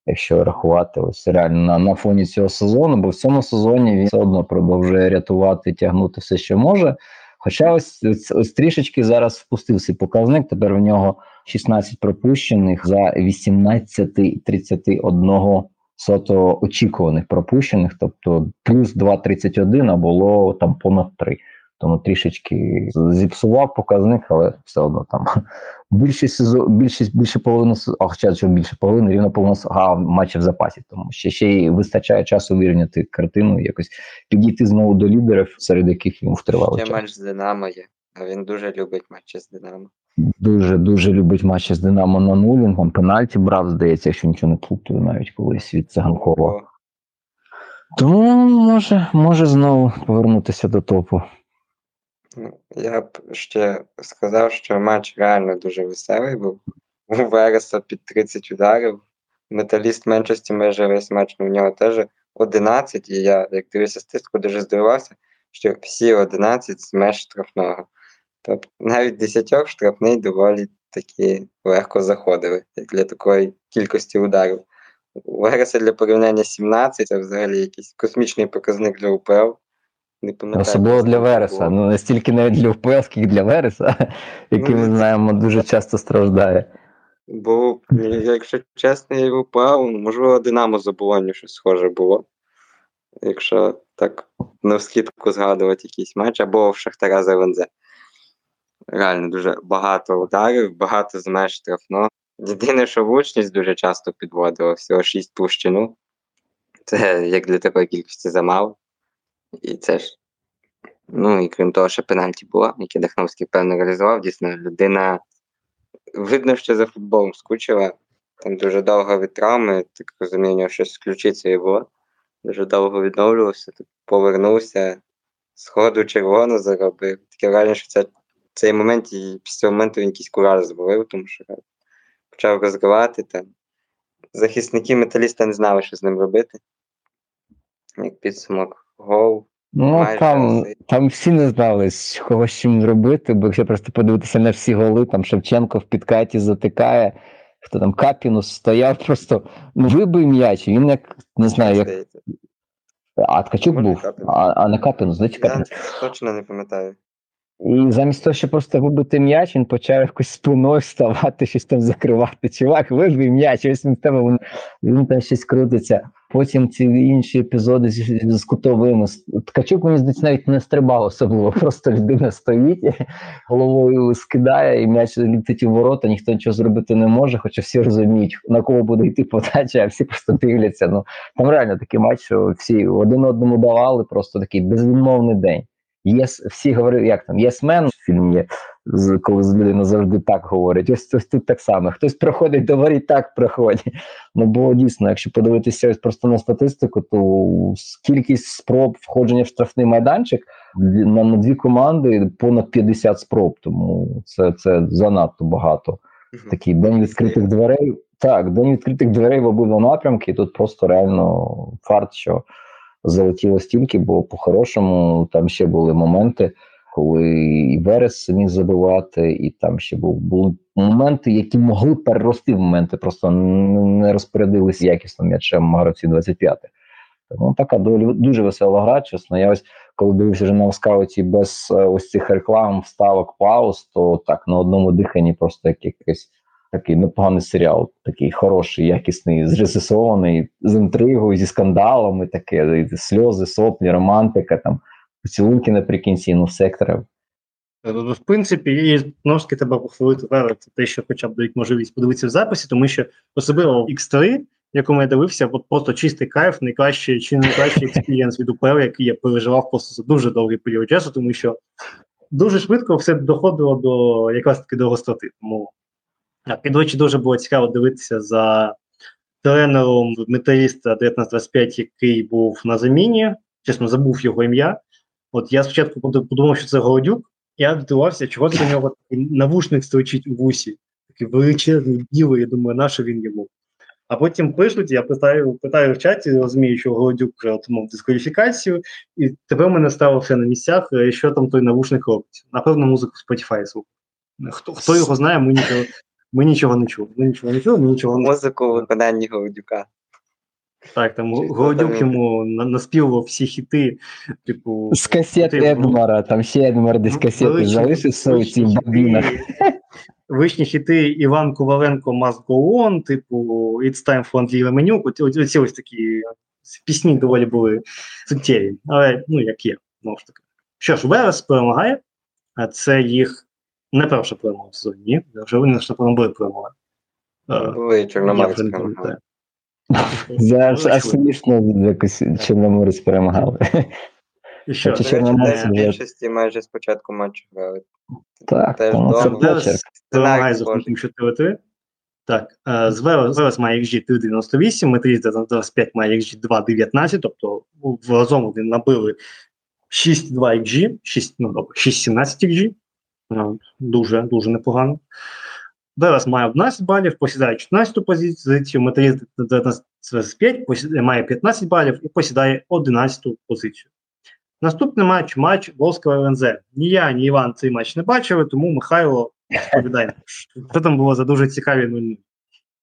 Якщо рахувати ось реально на, на фоні цього сезону, бо в цьому сезоні він все одно продовжує рятувати, тягнути все, що може. Хоча ось, ось, ось трішечки зараз впустився показник. Тепер в нього 16 пропущених за 18-31 сотого очікуваних пропущених, тобто плюс 2,31, а було там понад 3. Тому трішечки зіпсував показник, але все одно там більше сезон, більшість більше половини а хоча що більше половини, рівно половина а, матчів в запасі, тому ще ще й вистачає часу вирівняти картину, якось підійти знову до лідерів, серед яких він втривали Ще час. матч з Динамо є, а він дуже любить матчі з Динамо. Дуже дуже любить матчі з Динамо на нулі. він пенальті брав, здається, якщо нічого не плутаю, навіть колись від Циганкова. Тому може, може знову повернутися до топу. Ну, Я б ще сказав, що матч реально дуже веселий був. У Вереса під 30 ударів. Металіст меншості майже весь матч, в нього теж 11, і я, як дивився статистику, дуже здивувався, що всі 11 з меж штрафного. Тобто навіть 10 штрафний доволі таки легко заходили, як для такої кількості ударів. У Вереса для порівняння 17 це взагалі якийсь космічний показник для УПЛ. Не пам'ятаю, Особливо для Вереса. Ну не стільки навіть для УПЛ, скільки для Вереса, який ми Ну, знаємо дуже часто страждає. Бо, якщо чесно, я упав, можливо, Динамо з оболонню щось схоже було. Якщо так навскідку згадувати якийсь матч, або в Шахтаря з ЛНЗ. Реально дуже багато ударів, багато з меж штрафного. Єдине, що влучність дуже часто підводила, всього 6 площину. Це як для такої кількості замало. І це ж. Ну і крім того, ще пенальті було, яке Дахновський певно реалізував. Дійсно, людина видно, що за футболом скучила. Там дуже довго від травми, так розумію, щось з ключицею було. Дуже довго відновлювався, так повернувся. сходу червону заробив. Таке враження, що це цей момент і після цього моменту він якийсь кураж збавив, тому що почав розривати. Захисники металіста не знали, що з ним робити. Як підсумок, гол. Ну, там, там всі не знали, з кого з чим робити, бо якщо просто подивитися на всі голи, там Шевченко в підкаті затикає, хто там Капінус стояв, просто ну, вибив м'яч, він як не знаю, як. А Ткачук був, а, а не Капінус, здається, Я точно не пам'ятаю. І замість того, щоб просто вибити м'яч, він почав якось спиною вставати, щось там закривати. Чувак, вибив м'яч, ось він в тебе він, він там щось крутиться. Потім ці інші епізоди з, з кутовими. Ткачук, мені здається, навіть не стрибав особливо. Просто людина стоїть, головою скидає, і м'яч літить у ворота, ніхто нічого зробити не може, хоча всі розуміють, на кого буде йти подача, а всі просто дивляться. Ну там реально такий матч, що всі один одному давали, просто такий безвідмовний день. Yes, всі говорили, як там, yes man в фільмі коли з людина завжди так говорить. Ось, ось тут так само. Хтось приходить до воріт, так приходить. Ну бо дійсно, якщо подивитися ось просто на статистику, то кількість спроб входження в штрафний майданчик на, на дві команди понад 50 спроб. Тому це, це занадто багато. Такий день відкритих дверей. Так, день відкритих дверей в обидва напрямки. І тут просто реально фарт, що залетіло стільки, бо по-хорошому там ще були моменти, коли і Верес міг забивати, і там ще був, були моменти, які могли перерости в моменти, просто не розпорядилися якісно м'ячем гравці 25. Тому така дуже весела гра, чесно. Я ось коли дивився вже на скауті без е, ось цих реклам, вставок, пауз, то так на одному диханні просто як якийсь такий непоганий серіал, такий хороший, якісний, зрежисований, з інтригою, зі скандалами, таке, сльози, соплі, романтика, там, поцілунки наприкінці, ну все як треба. Е, В принципі, і таки треба похвалити Верер, це те, що хоча б дають можливість подивитися в записі, тому що особливо X3, якому я дивився, от просто чистий кайф, найкращий чи найкращий experience від УПЛ, який я переживав просто за дуже довгий період часу, тому що дуже швидко все доходило до якраз таки до гостроти. Тому так, і, до речі, дуже було цікаво дивитися за тренером металіста 1925, який був на заміні. Чесно, забув його ім'я. От я спочатку подумав, що це Голодюк. Я здивувався, чого це у нього навушник строчить у вусі. Такий величезний, білий, я думаю, на що він йому. А потім пишуть, я питаю, питаю в чаті, розумію, що Голодюк вже отримав дискваліфікацію, і тепер мене стало все на місцях, е, що там той навушник робить. Напевно, музику Spotify слухає. Хто, хто його знає, ми нічого, ми нічого не чули. Ми нічого не чули, ми нічого не Музику у виконанні Голодюка. Так, там Голодюк йому на- наспівував всі хіти, типу. З касет типу, Едмара, там ще Едмар десь касети величні- залишився у хіти- бабінах. Вишні хіти Іван Коваленко Must Go On, типу It's Time for Андрій Леменюк. Оці ось такі пісні доволі були суттєві. Але ну як є, знову ж таки. Що ж, Верес перемагає, а це їх не перша перемога в сезоні. Ні, вже вони ж напевно були перемоги. Е, Були Чорноморець перемагали. аж, смішно якось Чорноморець перемагали. І що? Хоча Чорноморець вже- більшості майже з початку матчу грали. Так, Теж тому це вдома. почерк. Перемагає за рахунком 4-3. Так, е, з Велес Велес має XG 3,98, Метріс 25 має XG 2,19, тобто в разом вони набили 6,2 XG, 6, ну, добре, 6,17 XG. Е, Дуже, дуже непогано. Велес має 11 балів, посідає 14-ту позицію, Метріс 25 посідає, має 15 балів і посідає 11-ту позицію. Наступний матч матч Волського ЛНЗ. Ні я, ні Іван цей матч не бачили, тому Михайло розповідає, що там було за дуже цікаві нулі.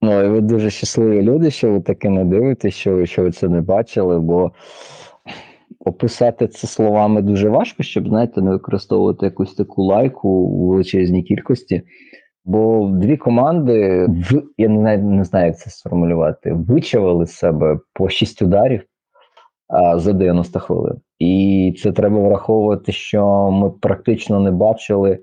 Ну, і ви дуже щасливі люди, що ви таке не дивитесь, що, ви- що ви це не бачили, бо описати це словами дуже важко, щоб, знаєте, не використовувати якусь таку лайку у величезній кількості. Бо дві команди, в, я не, не знаю, як це сформулювати, вичавили себе по 6 ударів а, за 90 хвилин. І це треба враховувати, що ми практично не бачили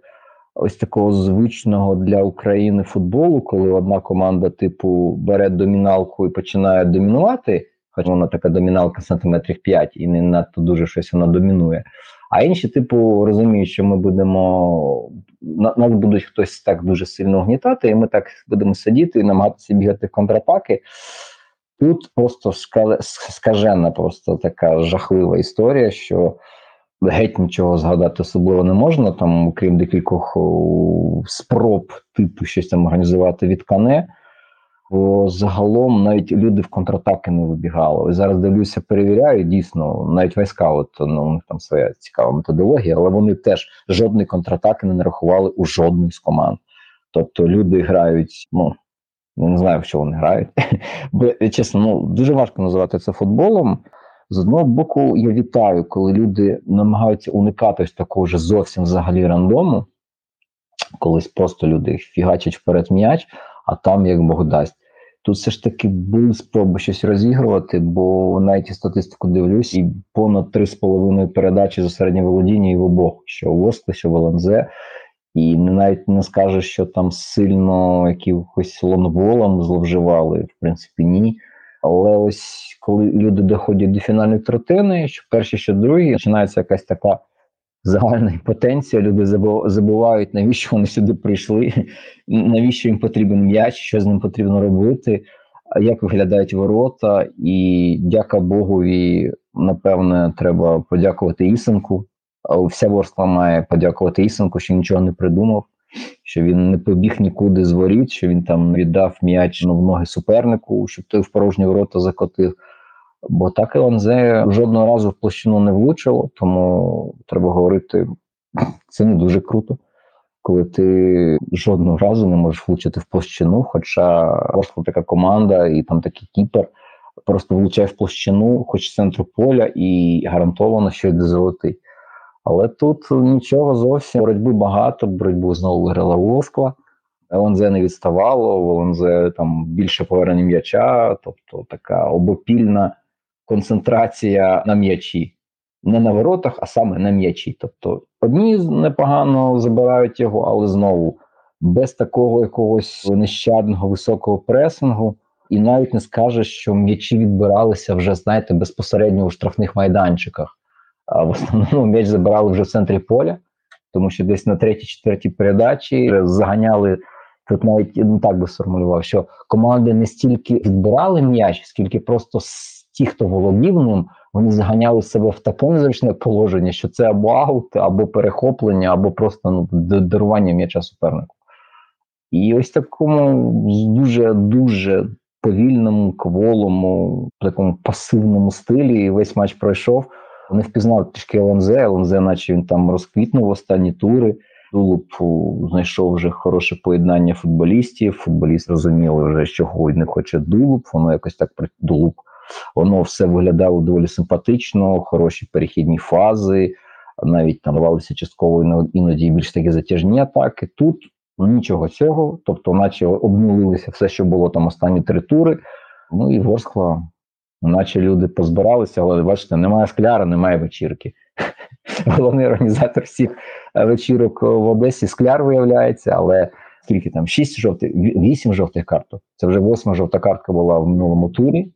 ось такого звичного для України футболу, коли одна команда, типу, бере доміналку і починає домінувати, хоч вона така доміналка сантиметрів 5 і не надто дуже щось вона домінує. А інші, типу, розуміють, що ми будемо на- нас будуть хтось так дуже сильно гнітати, і ми так будемо сидіти і намагатися бігати в контрапаки. Тут просто скажена, просто така жахлива історія, що геть нічого згадати особливо не можна, там, крім декількох спроб типу щось там організувати від Кане. Бо загалом навіть люди в контратаки не вибігали. І зараз дивлюся, перевіряю, дійсно, навіть війська, от, ну, там своя цікава методологія, але вони теж жодної контратаки не нарахували у жодної з команд. Тобто люди грають, ну не знаю, в що вони грають. Бо чесно, ну дуже важко називати це футболом. З одного боку, я вітаю, коли люди намагаються уникати ось такого ж зовсім взагалі рандому, колись просто люди фігачать вперед м'яч, а там як Бог дасть. Тут все ж таки були спроби щось розігрувати, бо навіть і статистику дивлюсь, і понад 3,5 передачі за середнє володіння і в обох, що в Оскли, що в ЛНЗ. І навіть не скажеш, що там сильно якихось лонгболом зловживали, в принципі, ні. Але ось коли люди доходять до фінальної третини, що перші, що другі, починається якась така загальна імпотенція. Люди забувають, навіщо вони сюди прийшли, навіщо їм потрібен м'яч, що з ним потрібно робити, як виглядають ворота. І дяка Богові, напевне, треба подякувати Ісенку. Вся Ворскла має подякувати Ісенку, що нічого не придумав, що він не побіг нікуди з воріт, що він там віддав м'яч в ноги супернику, щоб той в порожні ворота закотив. Бо так ЛНЗ жодного разу в площину не влучило, тому треба говорити, це не дуже круто, коли ти жодного разу не можеш влучити в площину. Хоча Ворскла така команда, і там такий кіпер просто влучає в площину, хоч з центру поля, і гарантовано, що йде золотий. Але тут нічого зовсім боротьби багато, боротьбу знову виграла Восква. ЛНЗ не відставало, в ЛНЗ там більше повернення м'яча, тобто така обопільна концентрація на м'ячі. Не на воротах, а саме на м'ячі. Тобто одні непогано забирають його, але знову без такого якогось нещадного високого пресингу, і навіть не скажеш, що м'ячі відбиралися вже, знаєте, безпосередньо у штрафних майданчиках. А в основному м'яч забирали вже в центрі поля, тому що десь на третій-четвертій передачі заганяли. Тут навіть ну так би сформулював, що команди не стільки відбирали м'яч, скільки просто ті, хто володів ним, вони заганяли себе в таке незручне положення, що це або аут, або перехоплення, або просто ну, дарування м'яча супернику. І ось такому дуже дуже повільному, кволому, такому пасивному стилі весь матч пройшов. Вони впізнали трішки ЛНЗ, ЛНЗ, наче він там розквітнув останні тури. Дулуб знайшов вже хороше поєднання футболістів. Футболіст розуміли вже, чого не хоче Дулуб. Воно якось так Дулуб. Воно все виглядало доволі симпатично, хороші перехідні фази, навіть там давалися частково іноді більш такі затяжні атаки. Тут нічого цього, тобто, наче обнулилося все, що було там останні три тури. Ну і Ворскла наче люди позбиралися, але бачите, немає скляра, немає вечірки. Головний організатор всіх вечірок в Одесі скляр виявляється, але скільки там? Шість жовтих, вісім жовтих карток. Це вже восьма жовта картка була в минулому турі,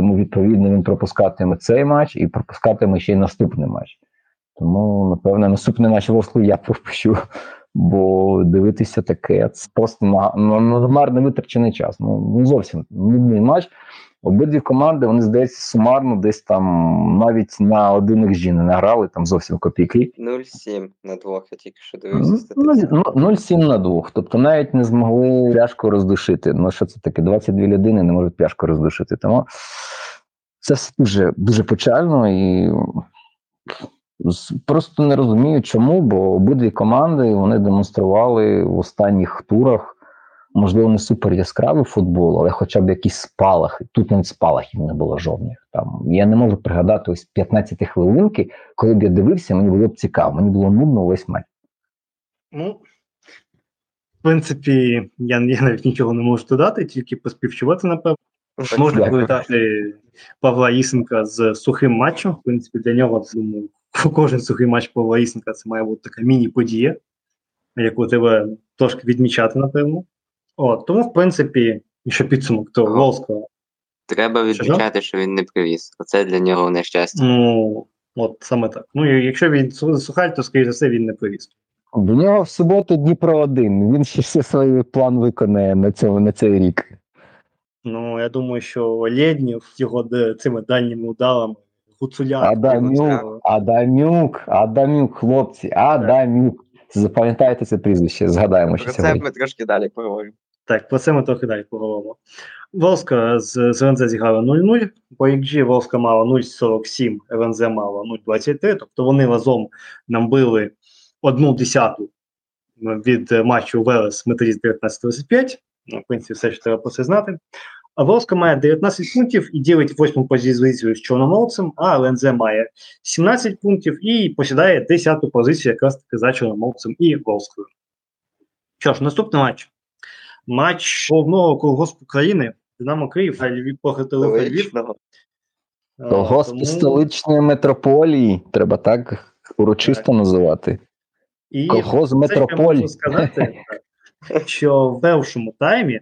тому відповідно він пропускатиме цей матч і пропускатиме ще й наступний матч. Тому, напевно, наступний матч Ворскли я пропущу. Бо дивитися таке це просто марно витрачений час. Ну, ну зовсім нудний матч. Обидві команди, вони здається, сумарно десь там навіть на один XG не награли, там зовсім копійки. 0,7 на двох, я тільки що дивився статистику. 0,7 на двох. Тобто навіть не змогли пляшку роздушити. Ну, що це таке? 22 людини не можуть пляшку роздушити. Тому це все дуже, дуже печально і. Просто не розумію, чому, бо обидві команди вони демонстрували в останніх турах можливо, не супер яскравий футбол, але хоча б якісь спалахи. Тут навіть спалахів не було жодних. Там я не можу пригадати ось 15 хвилинки, коли б я дивився, мені було б цікаво, мені було нудно весь матч. Ну, в принципі, я, я навіть нічого не можу додати, тільки поспівчувати, напевно. Можна привітати Павла Ісенка з сухим матчем. В принципі, для нього думаю, кожен сухий матч Павла Ісенка це має бути така міні-подія, яку треба трошки відмічати, напевно. От, Тому, в принципі, якщо підсумок, то Волска. Треба відмічати, що він не привіз. Оце для нього нещастя. Ну, от саме так. Ну, якщо він сухаль, то, скоріш за все, він не привіз. В нього в суботу Дніпро один. Він ще все свій план виконає на цьому на цей рік. Ну, я думаю, що Лєднів його цими дальніми ударами Гуцуляк. Адамюк, Адамюк, Адамюк, хлопці, Адамюк. Запам'ятайте це прізвище, згадаємо що Про це ми трошки далі поговоримо. Так, про це ми трохи далі поговоримо. Волска з, з РНЗ зіграла 0-0, по XG Волска мала 0,47, РНЗ мала 0,23, тобто вони разом нам били одну десяту від матчу Велес Металіст 19-35. Ну, в принципі, все, що треба про це знати. А Волска має 19 пунктів і ділить восьму позицію з Чорноморцем, а ЛНЗ має 17 пунктів і посідає 10-ту позицію якраз таки за Чорноморцем і Волскою. Що ж, наступний матч. Матч головного колгоспу країни Динамо Київ а Львів похитили Львів. Логічного. Колгосп тому- столичної метрополії, треба так урочисто називати. І Колгосп метрополії. що в першому таймі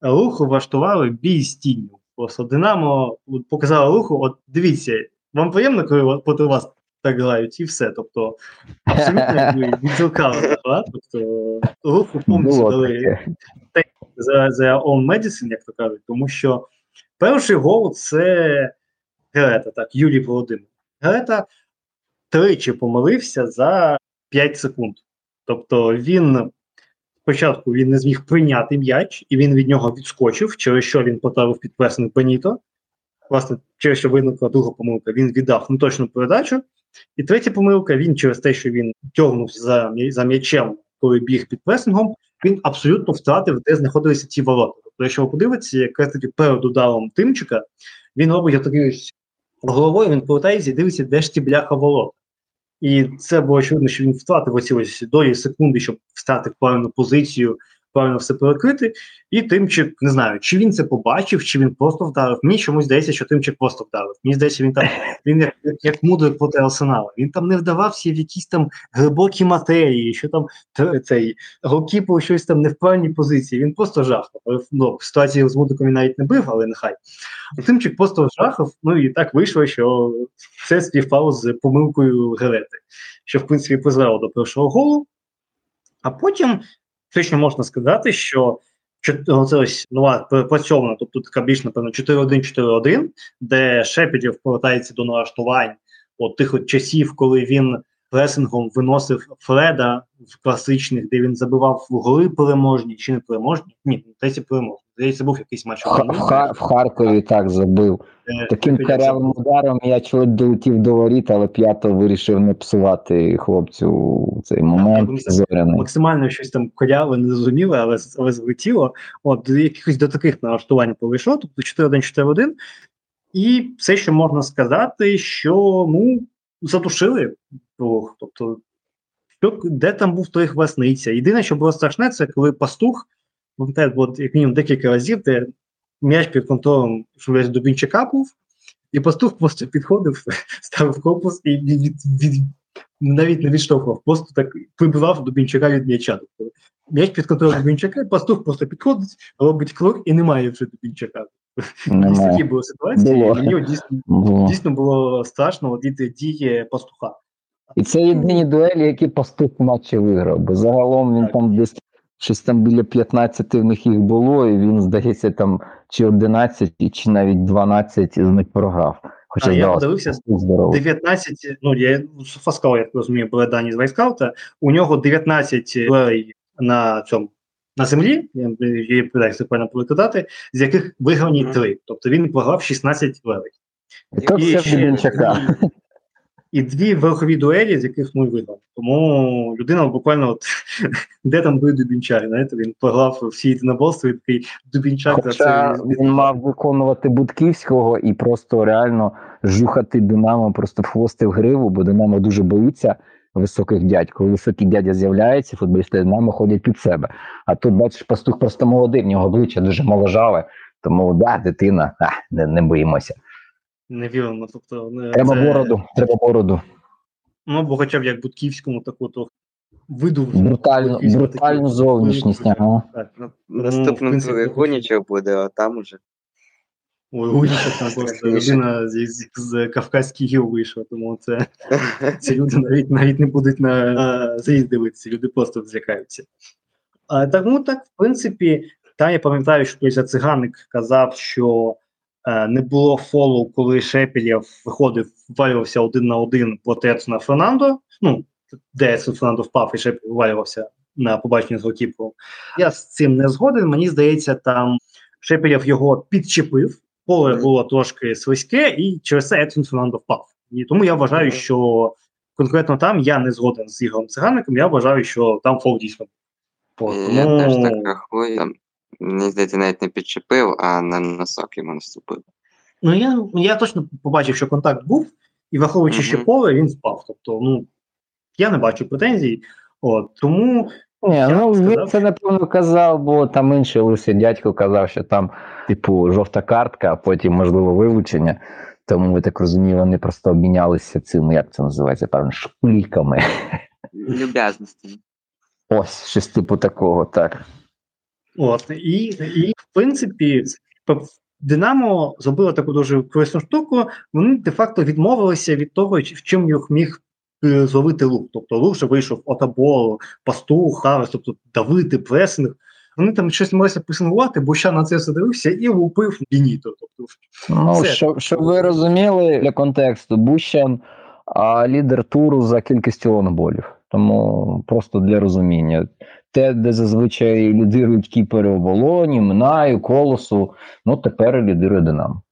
руху влаштували бій з тінню. Просто Динамо показало руху, от дивіться, вам приємно, коли от проти вас так грають, і все. Тобто, абсолютно якби тобто руху повністю дали за, за own medicine, як то кажуть, тому що перший гол це Герета, так, Юрій Володимир. Герета тричі помилився за 5 секунд. Тобто він спочатку він не зміг прийняти м'яч, і він від нього відскочив, через що він потрапив під пресинг Беніто. Власне, через що виникла друга помилка, він віддав неточну передачу. І третя помилка, він через те, що він тягнувся за, за м'ячем, коли біг під пресингом, він абсолютно втратив, де знаходилися ті ворота. Тобто, якщо ви подивитеся, якраз таки перед ударом Тимчика, він робить такий головою, він повертається і дивиться, де ж ті бляха ворот. І це було очевидно, що він втратив оці ось долі секунди, щоб встати в певну позицію, правильно все перекрити. І Тимчик, не знаю, чи він це побачив, чи він просто вдарив. Мені чомусь здається, що Тимчик просто вдарив. Мені здається, він там він як, як, мудрик проти арсенала. Він там не вдавався в якісь там глибокі матерії, що там цей голкіпер щось там не в правильній позиції. Він просто жахав. Ну, в ситуації з мудриком він навіть не бив, але нехай. Тимчик просто жахав. Ну і так вийшло, що все співпало з помилкою Герети, що в принципі призвело до першого голу. А потім точно можна сказати, що це оце ось нова працьована, тобто така більш, напевно, 4-1-4-1, де Шепетів повертається до налаштувань от тих от часів, коли він пресингом виносив Фреда в класичних, де він забивав в голи переможні чи не переможні. Ні, десь переможні. Здається, був якийсь матч. В, Ха- в, Харкові так забив. Е, Таким Шепетів карявим ударом я чоловік долетів до воріт, але п'ято вирішив не псувати хлопцю цей момент Так, зоряний. максимально щось там коряве, незрозуміле, але, але злетіло. От до якихось до таких налаштувань повийшло, тобто 4-1-4-1. І все, що можна сказати, що ну, задушили рух. Тобто, що, де там був той хвасниця? Єдине, що було страшне, це коли пастух, пам'ятаєте, було як мінімум декілька разів, де м'яч під контролем весь Дубінчака був, і пастух просто підходив, ставив корпус і від, від, від, навіть не відштовхував, просто так прибивав Дубінчака від м'яча. Тобто, м'яч під контролем Дубінчака, пастух просто підходить, робить крок і немає вже Дубінчака. Ось такі Немає. були ситуації, Було. і мені дійсно, Було. дійсно було страшно від дії пастуха. І це єдині дуелі, які пастух в матчі виграв. Бо загалом він Так. там десь щось там біля 15 в них їх було, і він, здається, там чи 11, чи навіть 12 з них програв. Хоча А, я подивився, пастух 19, ну я Фаскал, як розумію, були дані з Вайскаута. У нього 19 дуелей на цьому на землі, я її передачі правильно перекладати, з яких виграні. 3. Тобто він програв 16 дуелей. І ще дві- І дві верхові дуелі, з яких нуль виграв. Тому людина буквально от де там був Дубінчак, знаєте, він програв всі єдиноборства і такий Дубінчак. Хоча він мав виконувати Будківського і просто реально жухати Динамо просто в хвости в гриву, бо Динамо дуже боїться високих дядь. Коли високий дядя з'являється, футболісти Динамо ходять під себе. А тут, бачиш, пастух просто молодий, в нього обличчя дуже моложаве. Тому да, дитина, а, не, не боїмося. Невірно. Тобто, не- Треба це- бороду, треба бороду. Ну, або хоча б як Будківському, таку то виду. Брутальну, брутальну зовнішність. Ага. Ну, Ну, Наступним принципі. Гунічев буде, а там уже. Ой, Гунічев там просто людина з, з, з Кавказьких гіл вийшла, тому це ці люди навіть навіть не будуть на, на заїзд дивитися, люди просто злякаються. А, тому так, в принципі, та я пам'ятаю, що той циганик казав, що не було фолу, коли Шепелєв виходив, ввалювався один на один проти Едсона Фернандо. Ну, де Едсон Фернандо впав і Шепелєв ввалювався на побаченні з голкіпером. Я з цим не згоден. Мені здається, там Шепелєв його підчепив, поле було трошки слизьке, і через це Едсон Фернандо впав. І тому я вважаю, що конкретно там я не згоден з Ігорем Цигаником, я вважаю, що там фол дійсно. був. От, Я теж так рахую. Мені здається, навіть не підчепив, а на носок йому наступив. Ну я, я точно побачив, що контакт був, і враховуючи ще Мгм. поле, він спав. Тобто, ну я не бачу претензій. От тому Ні, Я ну б він це напевно казав, бо там інший лисий дядько казав, що там, типу, жовта картка, а потім, можливо, вилучення. Тому я так розумію, вони просто обмінялися цим, як це називається, певно, шпильками. Люб'язності. Ось щось типу такого, так. От і, і в принципі, Динамо зробило таку дуже корисну штуку. Вони де-факто відмовилися від того, в чим їх міг е, зловити лук. Тобто лук вже вийшов отабол, пастух, Харес, тобто давити пресинг. Вони там щось намагалися пресингувати, бо ще на це все дивився і лупив Бініто. Тобто, Ну, щоб, щоб ви розуміли для контексту, Бущан а, лідер туру за кількістю лонгболів. Тому просто для розуміння. Те, де зазвичай лідирують кіпери оболоні, Минаю, Колосу, ну тепер лідирує Динамо.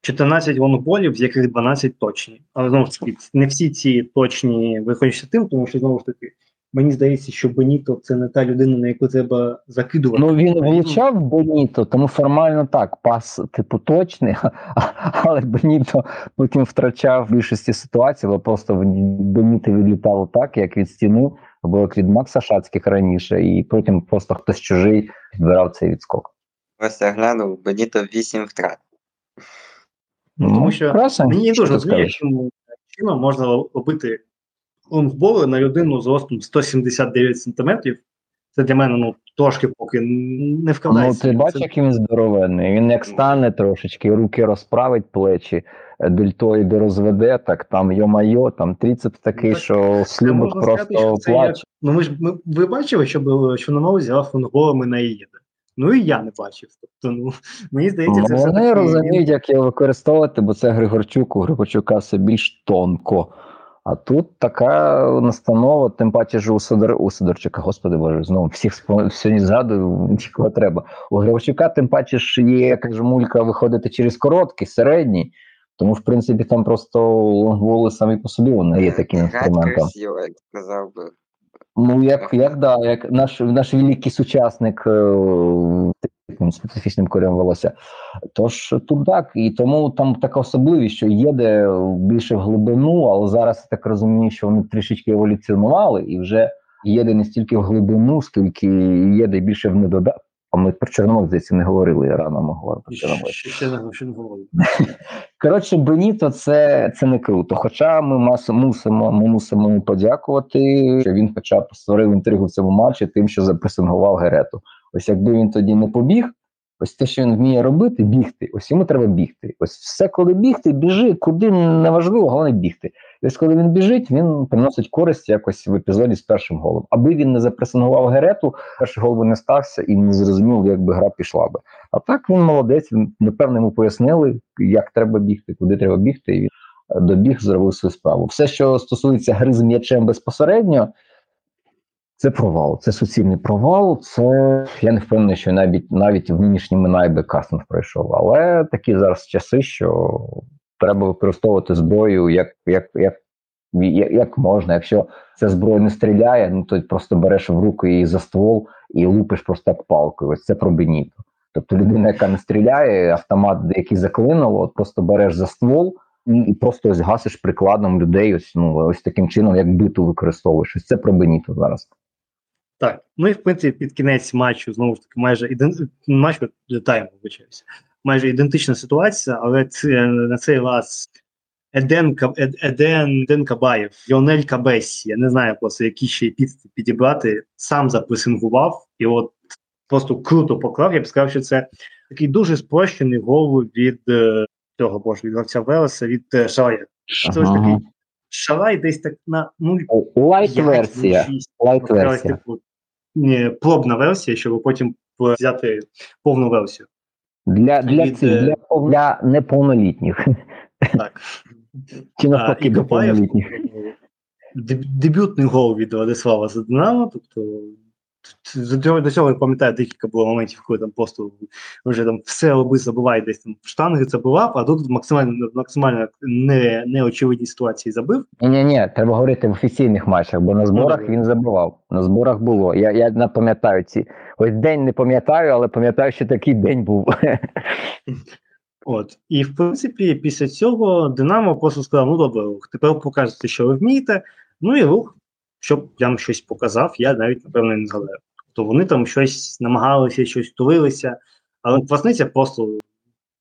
14 лонгболів, з яких 12 точні. Але знову ж таки, не всі ці точні виходяться тим, тому що знову ж таки, мені здається, що Беніто це не та людина, на яку треба закидувати. Ну він влучав Беніто, тому формально так, пас типу точний, але Беніто потім втрачав в більшості ситуацій, бо просто Беніто відлітало так, як від стіни, або як від Макса Шацьких раніше, і потім просто хтось чужий відбирав цей відскок. Ось я глянув, Беніто 8 втрат. Ну, тому що краса, Мені не дуже розуміє, чому чином можна робити лонгболи на людину з ростом 179 см. Це для мене ну, трошки поки не Ну, вкладається. ти бачиш, Це- як він здоровенний. Він як стане трошечки, руки розправить плечі, е, дельтоїди розведе, так там йо-майо, там тріцепс такий, так що слюбок можна сказати, що це як... Ну, ми ж ми, ви бачили, що на мові взяла лонгболами на їде. Ну і я не бачив. Тобто, ну мені здається, це Ну, все вони розуміють, як його використовувати, бо це Григорчук, у Григорчука все більш тонко. А тут така настанова, тим паче ж у Сидор, у Сидорчука, господи боже, знову всіх сьогодні згадую, кого треба. У Григорчука, тим паче ж є яка ж мулька виходити через короткий, середній. Тому, в принципі, там просто лонгболи самі по собі вони є таким інструментом. як сказав би. Ну, як, як да, як наш, наш великий сучасник таким специфічним кольором волосся. Тож тут так, і тому там така особливість, що їде більше в глибину, але зараз я так розумію, що вони трішечки еволюціонували і вже їде не стільки в глибину, скільки їде більше в недода. А ми про Чорномор, здається, не говорили рано ми говорили про говорив. Коротше, Беніто це, це не круто. Хоча ми мас, мусимо, ми мусимо йому подякувати, що він хоча б створив інтригу в цьому матчі тим, що запресингував Герету. Ось якби він тоді не побіг, ось те, що він вміє робити, бігти. Ось йому треба бігти. Ось все, коли бігти, біжи, куди неважливо, головне бігти. Ось коли він біжить, він приносить користь якось в епізоді з першим голом. Аби він не запресингував Герету, перший гол би не стався і не зрозумів, як би гра пішла би. А так він молодець. Він напевно йому пояснили, як треба бігти, куди треба бігти. І він е, добіг, зробив свою справу. Все, що стосується гри з м'ячем безпосередньо, це провал. Це суцільний провал. Це я не впевнений, що навіть навіть в нинішній Минайби кастинг пройшов. Але такі зараз часи, що треба використовувати зброю як, як, як, як, можна. Якщо ця зброя не стріляє, ну то просто береш в руки її за ствол і лупиш просто як палкою. Ось це про Беніто. Тобто людина, яка не стріляє, автомат, який заклинило, просто береш за ствол і просто ось гасиш прикладом людей. Ось ну ось таким чином, як биту використовуєш. Ось це про Беніто зараз. Так, ну і в принципі під кінець матчу знову ж таки майже іден... матчу тайму вибачаюся. Майже ідентична ситуація, але це на цей раз Еден, Ед- Еден, Еден Кабаєв, Ліонель Кабесі, я не знаю просто, які ще епітети підібрати, сам запресингував і от просто круто поклав. Я б сказав, що це такий дуже спрощений гол від е, цього боже, від гравця Велеса, від е, Шалая. Це ось Ага. такий Шалай десь так на ну, Lite п'ять, пробна версія, щоб потім взяти повну версію. Для, для, Від, цих, е, для, для неповнолітніх. Так. Чи навпаки до повнолітніх. дебютний гол від Владислава за Динамо. Тобто до цього, я пам'ятаю, декілька було моментів, коли там просто вже там все роби забуває десь там в штанги забував, а тут максимально максимально не, неочевидній ситуації забив. Ні, ні, ні, треба говорити в офіційних матчах, бо на зборах добре. він забував. На зборах було. Я, я не пам'ятаю ці. Ось день не пам'ятаю, але пам'ятаю, що такий день був. От і в принципі, після цього Динамо просто сказав: ну добре, тепер покажете, що ви вмієте. Ну і рух, щоб я вам щось показав, я навіть напевно не згадаю. Тобто вони там щось намагалися, щось тулилися, але Квасниця просто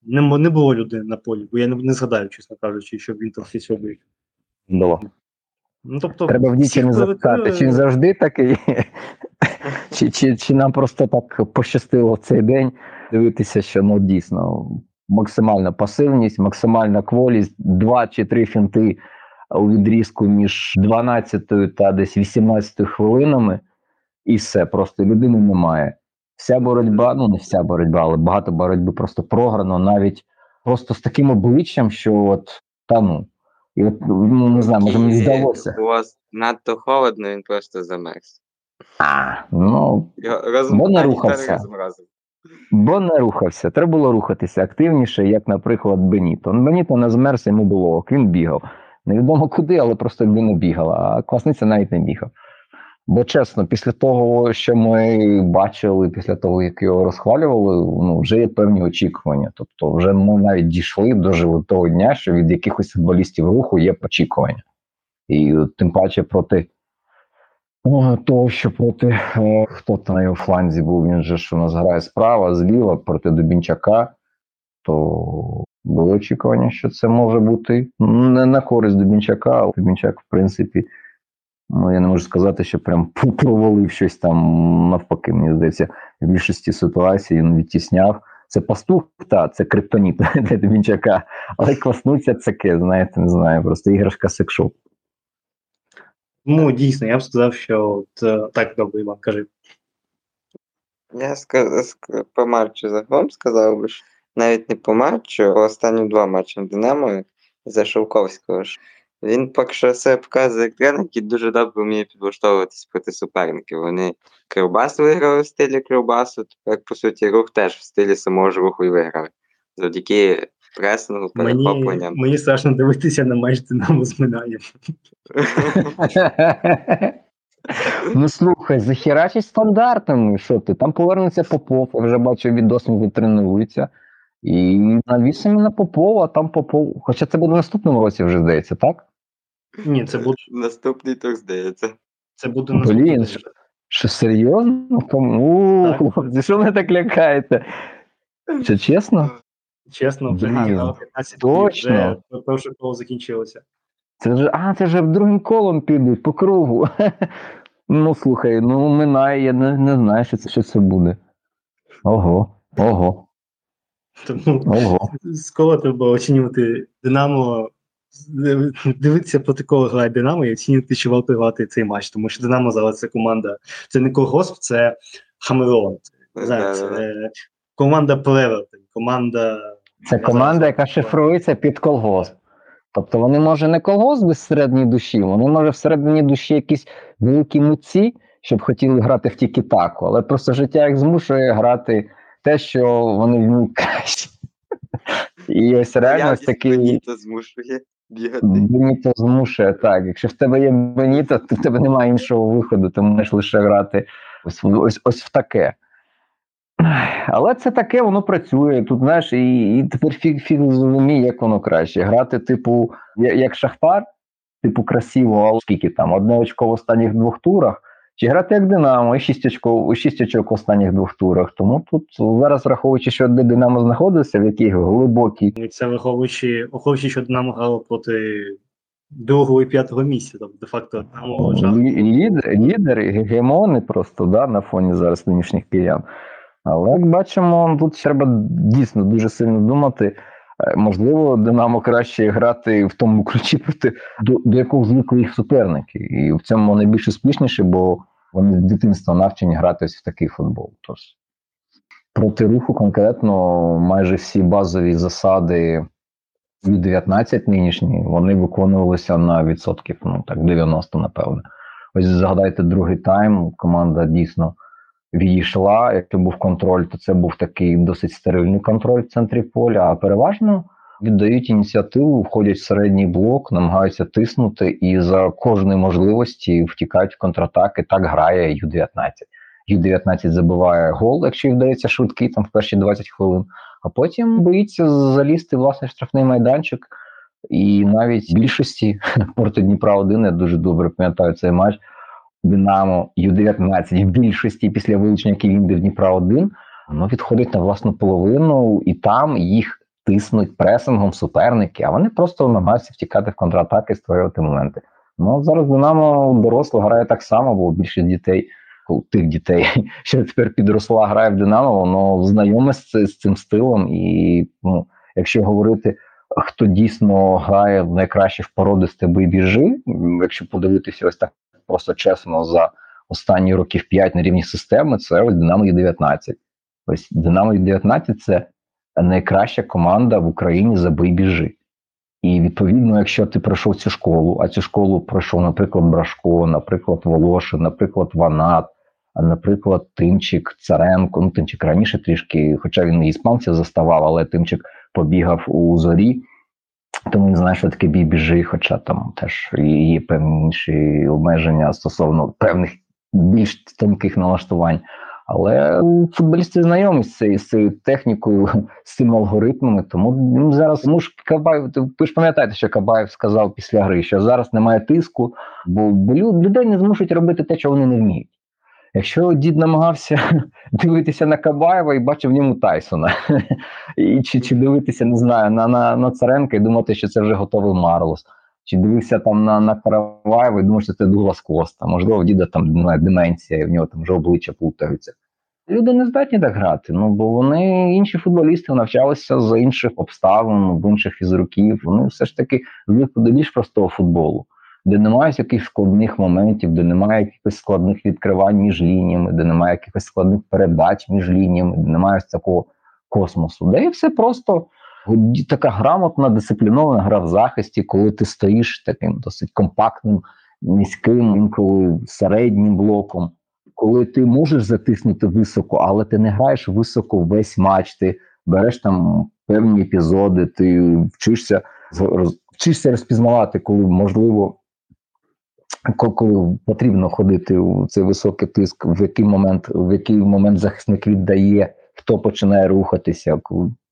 не, не було людини на полі, бо я не, не згадаю, чесно кажучи, щоб він там щось робив. Було. Ну, тобто, Треба в всіх дівчини запитати, чи він завжди такий, чи, чи, чи нам просто так пощастило в цей день дивитися, що ну дійсно максимальна пасивність, максимальна кволість, два чи три фінти у відрізку між 12 та десь 18 хвилинами, і все, просто людини немає. Вся боротьба, ну не вся боротьба, але багато боротьби просто програно, навіть просто з таким обличчям, що от та ну. І от ну не знаю, може мені здалося. Було надто холодно, він просто замерз. А, ну, розум... Бо не рухався. бо не рухався. Треба було рухатися активніше, як, наприклад, Беніто. Беніто не змерз, йому було ок, він бігав. Невідомо куди, але просто людина бігала, а Квасниця навіть не бігав. Бо чесно, після того, що ми бачили, після того, як його розхвалювали, ну вже є певні очікування. Тобто, вже ми навіть дійшли дожили того дня, що від якихось футболістів руху є очікування. І тим паче проти о, того, що проти е, хто там на його фланзі був, він же ж у нас грає справа, зліва проти Дубінчака, то були очікування, що це може бути не на користь Дубінчака, але Дубінчак, в принципі, ну я не можу сказати, що прям провалив щось там навпаки. Мені здається, в більшості ситуацій він відтісняв. Це пастух, та це криптоніт для Дубінчака, але кваснуться це знаєте, не знаю, просто іграшка секшоп. Ну, дійсно, я б сказав, що от, е, так добре, Іван, кажи. Я ска- ск- по матчу загалом сказав би, що навіть не по матчу, а останні два матчі Динамо за Шовковського. ж. Він поки що себе показує як тренер, який дуже добре вміє підлаштовуватись проти суперників. Вони Кривбас виграли в стилі Кривбасу, тепер, по суті, рух теж в стилі самого ж руху і виграли. Завдяки пресингу, перехопленням. мені страшно дивитися на матч Динамо з Минаєм. Ну слухай, захерачить стандартами. Що ти? Там повернеться Попов, я вже бачу відос, він тренується. І навісимо на Попова, а там Попов. Хоча це буде в наступному році вже здається, так? Ні, це буде, Наступний тур, здається. це буде Блін, наступний. що- Що серйозно? Так. Хлопці, що ви так лякаєте? Що чесно? Чесно, вже Блін, 15 днів, точно. вже перше коло закінчилося. Це вже, а, це вже другим колом підуть по кругу. Ну слухай, ну минає, я не, не знаю, що це, що це буде. Ого, ого, Тому ого. скоро треба оцінювати Динамо, дивитися проти кого грає Динамо і оцінювати, чи варто грати цей матч. Тому що Динамо зараз це команда, це не Колгосп, це Хамелеон. Це, знаєте, це команда перевертень, команда. Це команда, яка шифрується під колгосп. Тобто вони, може, не колгосп без середньої душі, вони, може, всередині душі якісь великі митці, щоб хотіли грати в тікі-таку, але просто життя їх змушує грати те, що вони вміють краще. І ось реально такий Беніто змушує бігати. Беніто змушує так. Якщо в тебе є Беніто, то в тебе немає іншого виходу, ти можеш лише грати ось, в- ось, ось в таке. Але це таке, воно працює. Тут, знаєш, і, і тепер фіг, фіг зрозуміє, як воно краще. Грати, типу, як Шахтар, типу, красиво, але скільки там, одне очко в останніх двох турах, чи грати як Динамо, і шість очок, шість очок в останніх двох турах. Тому тут зараз, враховуючи, що де Динамо знаходиться, в якій глибокій це враховуючи, враховуючи, що Динамо грало проти другого і п'ятого місця. Тобто, де-факто Динамо жах. Лідер, лідери, гегемони просто да, на фоні зараз нинішніх киян. Але як бачимо, тут треба дійсно дуже сильно думати. Е, Можливо, Динамо краще грати в тому ключі проти до, до якого звикли їх суперники. І в цьому найбільш успішніше, бо вони з дитинства навчені грати в такий футбол. Тож проти руху конкретно майже всі базові засади від 19 нинішні, вони виконувалися на відсотків, ну так, 90, напевно. Ось згадайте другий тайм, команда дійсно відійшла. Якщо був контроль, то це був такий досить стерильний контроль в центрі поля, а переважно віддають ініціативу, входять в середній блок, намагаються тиснути і за кожної можливості втікають в контратаки. Так грає Ю-19. Ю-19 забиває гол, якщо їй вдається швидкий там в перші 20 хвилин, а потім боїться залізти власне штрафний майданчик. І навіть в більшості проти Дніпра 1 я дуже добре пам'ятаю цей матч. Динамо Ю-19 в більшості після вилучення Ківінди в Дніпра 1 воно відходить на власну половину, і там їх тиснуть пресингом суперники, а вони просто намагаються втікати в контратаки, створювати моменти. Ну зараз Динамо доросло грає так само, бо більшість дітей, тих дітей, що тепер підросла, грає в Динамо, воно знайоме з, з цим стилом. І ну, якщо говорити, хто дійсно грає найкраще в породисте бий біжи, якщо подивитися ось так просто чесно за останні років 5 на рівні системи, це Динамо Ю-19. Ось Динамо Ю-19 це найкраща команда в Україні за бий біжи. І відповідно, якщо ти пройшов цю школу, а цю школу пройшов, наприклад, Брашко, наприклад, Волошин, наприклад, Ванат, наприклад, Тимчик, Царенко, ну Тимчик раніше трішки, хоча він і іспанців заставав, але Тимчик побігав у зорі, тому він знає, що таке бій біжи, хоча там теж є певні інші обмеження стосовно певних більш тонких налаштувань. Але футболісти знайомі з цією, технікою, з цими алгоритмами. Тому ну, зараз тому ж Кабаєв, ви ж пам'ятаєте, що Кабаєв сказав після гри, що зараз немає тиску, бо, бо людей не змушують робити те, що вони не вміють. Якщо дід намагався дивитися на Кабаєва і бачив в ньому Тайсона, і чи чи дивитися, не знаю, на на, на Царенка і думати, що це вже готовий Марлос, чи дивився там на на Караваєва і думав, що це Дуглас Коста, можливо, в діда там деменція, і в нього там вже обличчя плутаються. Люди не здатні так грати, ну бо вони інші футболісти навчалися за інших обставин, в інших фізруків. Вони все ж таки звикли до більш простого футболу де немає якихось складних моментів, де немає якихось складних відкривань між лініями, де немає якихось складних передач між лініями, де немає такого космосу. Де і все просто така грамотна, дисциплінована гра в захисті, коли ти стоїш таким досить компактним, низьким, інколи середнім блоком. Коли ти можеш затиснути високо, але ти не граєш високо весь матч, ти береш там певні епізоди, ти вчишся вчишся розпізнавати, коли можливо коли потрібно ходити у цей високий тиск, в який момент в який момент захисник віддає, хто починає рухатися.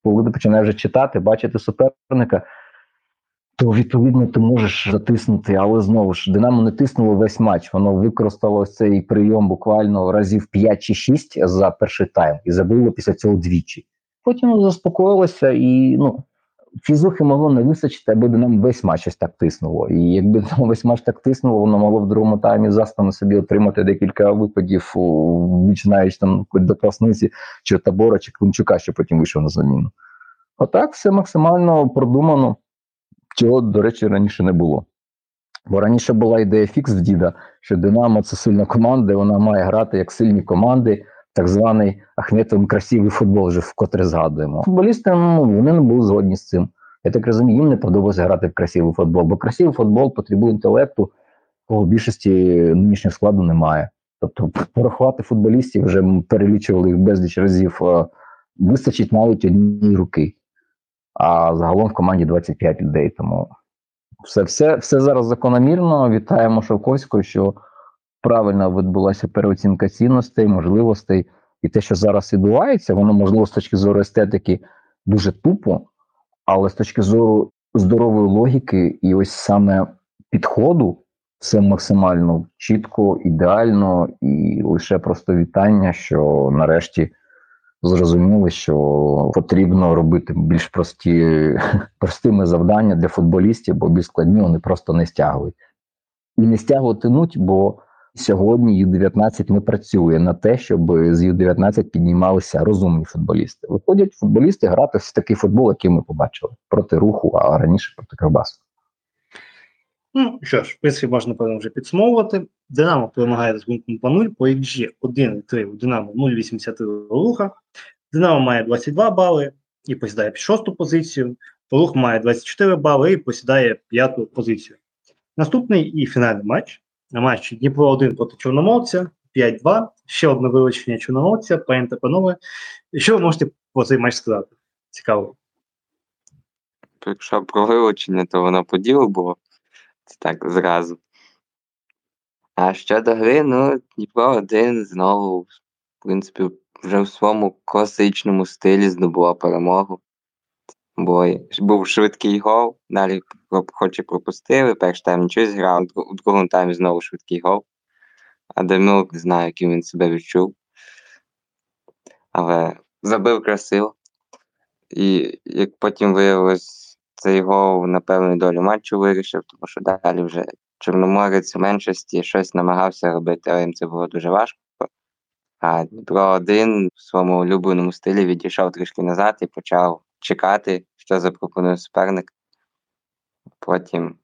Коли ти починаєш вже читати, бачити суперника, то відповідно ти можеш затиснути. Але знову ж Динамо не тиснуло весь матч. Воно використало цей прийом буквально разів 5 чи 6 за перший тайм і забило після цього двічі. Потім заспокоїлося і ну фізухи могло не вистачити, аби нам весь матч ось так тиснуло. І якби нам весь матч так тиснуло, воно могло в другому таймі застано собі отримати декілька випадів, починаючи там до Красниці, чи Табора, чи Климчука, що потім вийшов на заміну. Отак все максимально продумано, чого, до речі, раніше не було. Бо раніше була ідея фікс в діда, що Динамо це сильна команда, вона має грати як сильні команди так званий Ахметовим красивий футбол, вже вкотре згадуємо. Футболісти ну, вони не були згодні з цим. Я так розумію, їм не подобається грати в красивий футбол, бо красивий футбол потребує інтелекту, кого більшості нинішнього складу немає. Тобто, порахувати футболістів вже перелічували їх безліч разів. Вистачить навіть однієї руки, а загалом в команді 25 людей. Тому все все, все зараз закономірно. Вітаємо Шовковського, що правильно відбулася переоцінка цінностей, можливостей, і те, що зараз відбувається, воно можливо з точки зору естетики дуже тупо, але з точки зору здорової логіки, і ось саме підходу, все максимально чітко, ідеально, і лише просто вітання, що нарешті. Зрозуміли, що потрібно робити більш прості простими завдання для футболістів, бо більш складні вони просто не стягують. І не стягуватимуть, бо Сьогодні Ю-19 не працює на те, щоб з Ю-19 піднімалися розумні футболісти. Виходять футболісти грати в такий футбол, який ми побачили проти руху, а раніше проти Кривбасу. Ну що ж, в принципі, можна певно вже підсумовувати. Динамо перемагає з рахунком 2-0 по XG 1-3 у Динамо 0,83 руха. Динамо має 22 бали і посідає шосту позицію. Рух має 24 бали і посідає п'яту позицію. Наступний і фінальний матч. Матч Дніпро 1 проти Чорноморця 5-2. Ще одне вилучення Чорноморця, пані панове. Що ви можете про цей матч сказати? Цікаво. Якщо про вилучення, то воно по ділу було. Це так зразу. А щодо гри, ну, Дніпро один знову, в принципі, вже в своєму класичному стилі здобула перемогу. Бо був швидкий гол, далі хоч і пропустили, перший тайм нічого зіграв, у другому таймі знову швидкий гол. А Демюк не знаю, яким він себе відчув. Але забив красиво. І як потім виявилось, цей гол на певну долю матчу вирішив, тому що далі вже Чорноморець у меншості щось намагався робити, але їм це було дуже важко. А Дніпро один в своєму улюбленому стилі відійшов трішки назад і почав чекати, що запропонує суперник. Потім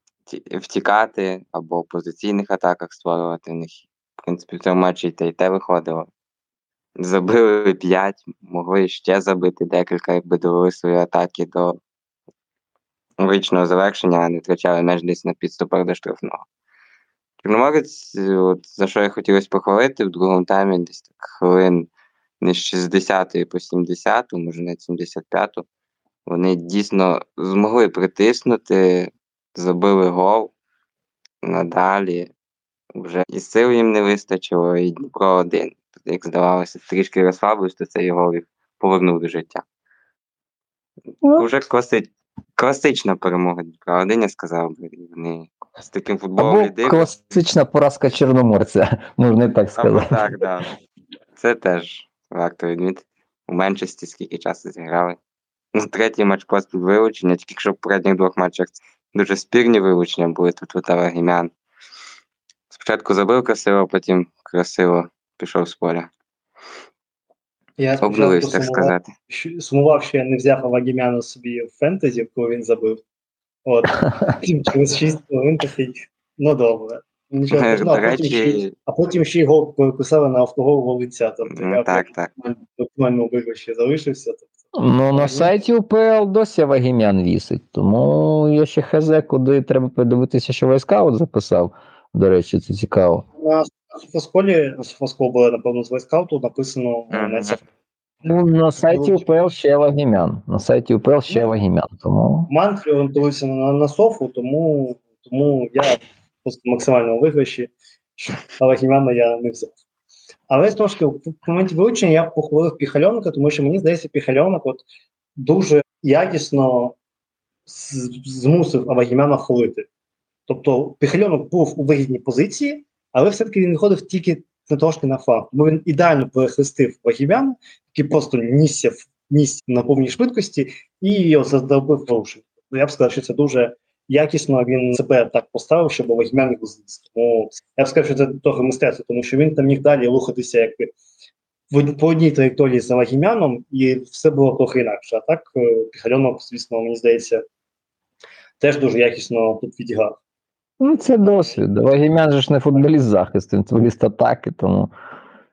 втікати або в позиційних атаках створювати в них. В принципі, в цьому матчі і те, і те виходило. Забили 5, могли ще забити декілька, якби довели свої атаки до логічного завершення, а не втрачали меч десь на підступах до штрафного. Чорноморець, от, за що я хотілося похвалити, в другому таймі десь так хвилин не з 60 по 70, може навіть 75 вони дійсно змогли притиснути, забили гол. Надалі вже і сил їм не вистачило, і Дніпро один. Як здавалося, трішки розслабився, то цей гол їх повернув до життя. Ну. Уже класи... класична перемога Дніпра один, я сказав би. Вони з таким футболом Або Класична поразка Чорноморця, можна так сказати. Або так, да. Це теж варто відмітити. У меншості скільки часу зіграли. Ну, третій матч поспіль вилучення, тільки якщо в передніх двох матчах дуже спірні вилучення були, тут тут Авагімян. Спочатку забив красиво, потім красиво пішов з поля. Я Обнулився, так сказати. Сумував, що я не взяв Авагімяна собі в фентезі, коли він забив. От, через 6 хвилин такий, ну добре. Нічого, Е, ну, до а, потім ще, а потім ще й гол переписали на автогол Волинця. Тобто Ну, я так, так. максимально виграші залишився. Тобто, Ну, на сайті УПЛ досі Вагімян вісить, тому я ще хз, куди треба подивитися, що військаут записав. До речі, це цікаво. на Софосколі, на Софоскол було, напевно, з вайскауту написано на. Ну, на сайті УПЛ ще Вагімян. На сайті УПЛ ще Ну. Вагімян. Тому Манфрі орієнтується на, на софу, тому, тому я просто максимально виграші, але Хімяна я не взяв. Але знову ж таки, в моменті вилучення я похвалив Піхальонка, тому що мені здається, Піхальонок от дуже якісно змусив Авагімяна хвалити. Тобто Піхальонок був у вигідній позиції, але все-таки він виходив тільки на трошки на фланг. Тому він ідеально перехрестив Вагімяна, який просто нісся, ніс на повній швидкості і його задовбив порушень. Я б сказав, що це дуже якісно він себе так поставив, щоб Вагімян не зліз. Тому я б сказав, що це трохи мистецтво, тому що він там міг далі рухатися якби по одній траєкторії з Вагімяном, і все було трохи інакше. А так е, Піхальонок, звісно, мені здається, теж дуже якісно тут відіграв. ну, це досвід. Вагімян же ж не футболіст захисту, він футболіст атаки, тому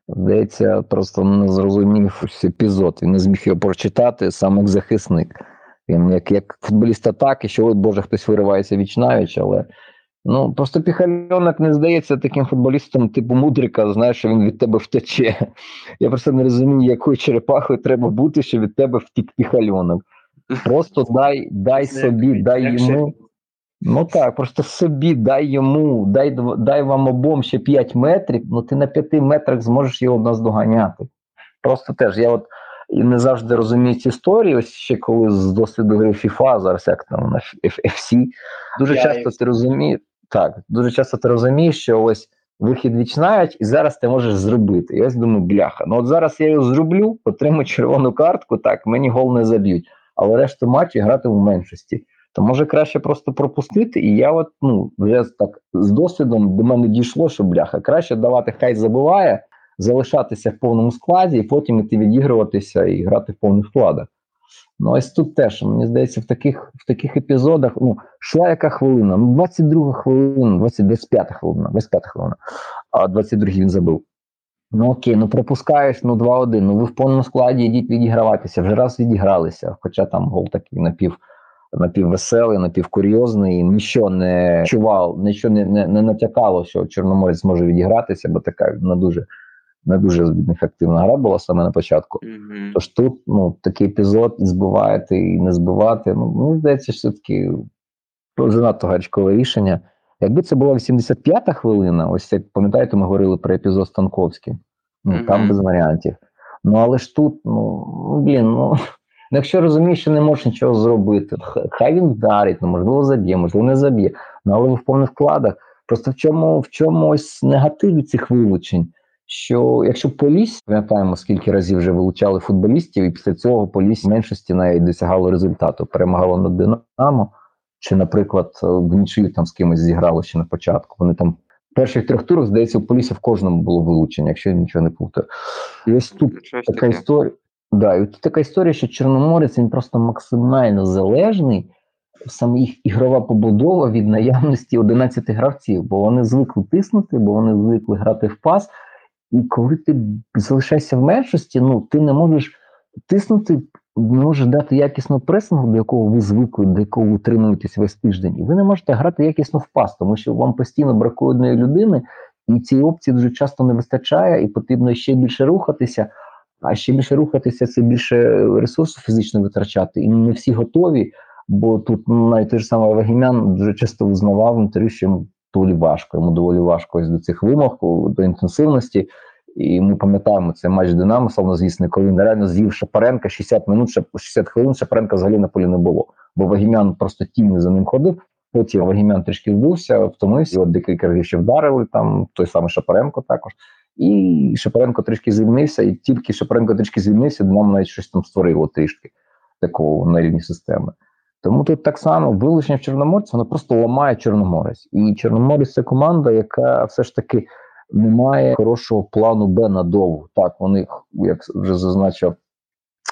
здається, просто не зрозумів епізод. Він не зміг його прочитати саме як захисник. Він як, як футболіст атаки, що ой Боже, хтось виривається віч навіч, але ну просто Піхальонок не здається таким футболістом, типу Мудрика, знаєш, що він від тебе втече. Я просто не розумію, якою черепахою треба бути, щоб від тебе втік Піхальонок. Просто дай, дай собі, дай йому. Ну так, просто собі дай йому, дай, дай вам обом ще 5 метрів, ну ти на 5 метрах зможеш його наздоганяти. Просто теж я от і не завжди розумію ці історії, ось ще коли з досвіду гри FIFA, зараз як там на FC, дуже Я часто ти розумієш, так, дуже часто ти розумієш, що ось вихід вічнають, і зараз ти можеш зробити. І ось думаю, бляха, ну от зараз я його зроблю, отримаю червону картку, так, мені гол не заб'ють, але решту матчі грати в меншості то може краще просто пропустити. І я, от ну вже так з досвідом до мене дійшло, що бляха, краще давати, хай забуває, залишатися в повному складі, і потім іти відігруватися і грати в повних вкладах. Ну, ось тут теж, мені здається, в таких в таких епізодах, ну, йшла яка хвилина, ну, 22 хвилина, 20, 25 хвилина, 25 хвилина, а 22 він забив. Ну окей, ну пропускаєш, ну 2-1. Ну ви в повному складі йдіть відіграватися. Вже раз відігралися. Хоча там гол такий напів напіввеселий, напівкурйозний, нічого не чував, нічого не, не, не натякало, що Чорноморець зможе відігратися, бо така не дуже не дуже ефективна гра була саме на початку. Мгм. Тож тут ну, такий епізод і збивати, і не збивати. Ну, мені здається, що все-таки занадто гарячкове рішення. Якби це була 85-та хвилина, ось як пам'ятаєте, ми говорили про епізод Станковський. Ну, там без варіантів. Ну, але ж тут, ну, блін, ну, ну, якщо розумієш, що не можеш нічого зробити, хай він вдарить, ну, можливо, заб'є, можливо, не заб'є. Ну, але ви в повних вкладах. Просто в чому, в чому ось негатив цих вилучень? Що якщо Поліс, пам'ятаємо, скільки разів вже вилучали футболістів, і після цього Поліс в меншості навіть досягало результату, перемагало над Динамо, чи, наприклад, в нічию там з кимось зіграло ще на початку. Вони там в перших трьох турах, здається, у Полісі в кожному було вилучення, якщо я нічого не плутаю. І ось тут Щось така таке. історія. Да, і тут така історія, що Чорноморець він просто максимально залежний, саме їх ігрова побудова від наявності 11 гравців, бо вони звикли тиснути, бо вони звикли грати в пас. І коли ти залишаєшся в меншості, ну ти не можеш тиснути, не можеш дати якісного пресингу, до якого ви звикли, до якого ви весь тиждень, і ви не можете грати якісно в пас, тому що вам постійно бракує одної людини, і цієї опції дуже часто не вистачає, і потрібно ще більше рухатися. А ще більше рухатися, це більше ресурсу фізично витрачати. І не всі готові, бо тут ну, навіть той ж самий Вагімян дуже часто визнавав інтерв'ю, що доволі важко. Йому доволі важко ось до цих вимог, до інтенсивності. І ми пам'ятаємо цей матч Динамо, славно звісно, коли він реально з'їв Шапаренка 60 минут, ще 60 хвилин Шапаренка взагалі на полі не було. Бо Вагімян просто тінь за ним ходив. Потім Вагімян трішки вбився, втомився, от декілька разів ще вдарили, там той самий Шапаренко також. І Шапаренко трішки звільнився, і тільки Шапаренко трішки звільнився, нам навіть щось там створило трішки такого на рівні системи. Тому тут так само вилучення в Чорноморці, воно просто ламає Чорноморець. І Чорноморець це команда, яка все ж таки не має хорошого плану Б надовго. Так, вони, як вже зазначив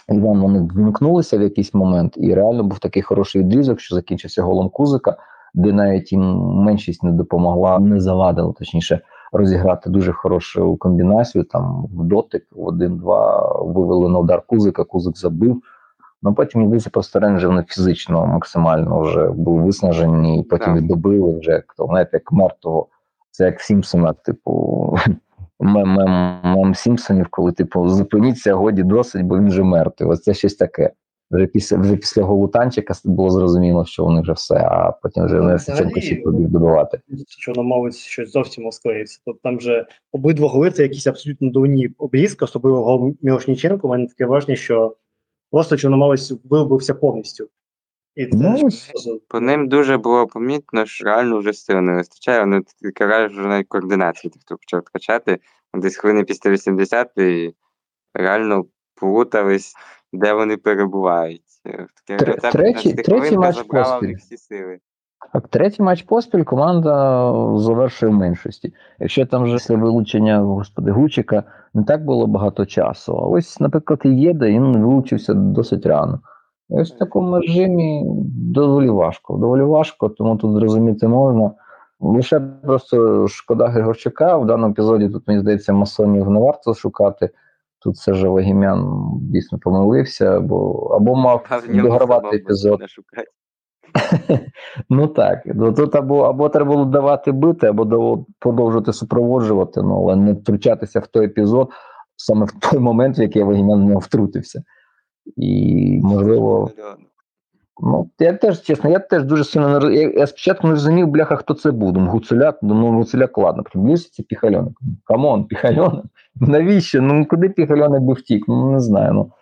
Іван, вони вимкнулися в якийсь момент, і реально був такий хороший відрізок, що закінчився голом Кузика, де навіть їм меншість не допомогла, не завадила, точніше, розіграти дуже хорошу комбінацію. Там в дотик, в один-два вивели на удар Кузика, Кузик забив. Ну потім йдеться просто рейнджі фізично максимально вже були виснажені, і потім Так. віддобили вже як то, знаєте, як мертвого. Це як в Сімпсонах, типу, мем, мем, мем Сімпсонів, коли типу зупиніться, годі досить, бо він вже мертвий. Ось це щось таке. Вже після вже після голу танчика було зрозуміло, що вони вже все, а потім вже Ну, Несиченко взагалі, ще побіг добивати. Чорномовець щось зовсім розклеїться. Тобто там же обидва голи це якісь абсолютно дурні обрізки, особливо гол Мірошніченко. У мене таке враження, що просто Чорномовець вибився повністю. І це Ну, По ним дуже було помітно, що реально вже сил не вистачає. Вони кажуть, що навіть координації хто почав втрачати. Десь хвилини після 80 і реально плутались, де вони перебувають. Е, Таке оця третій- третій матч поспіль. всі сили. Так, третій матч поспіль команда завершує в меншості. Якщо там вже після вилучення господи Гучика не так було багато часу. А ось, наприклад, і Єда він вилучився досить рано. І ось в такому режимі доволі важко. Доволі важко, тому тут зрозуміти можна. Лише просто шкода Григорчука. В даному епізоді тут, мені здається, масонів не варто шукати. Тут все ж Вагімян дійсно помилився, або, або мав догравати епізод. Не. Ну так, ну тут або, або треба було давати бити, або продовжувати супроводжувати, ну але не втручатися в той епізод саме в той момент, в який Вагімян в нього втрутився. І можливо, ну я теж чесно, я теж дуже сильно не я, я спочатку не розумів, бляха, хто це буде. Ну, Гуцуляк, ну Гуцуляк, ладно, приблизився це Піхальоник. Come on, Піхальоник. Навіщо? Ну куди Піхальоник би втік? Ну не знаю. Ну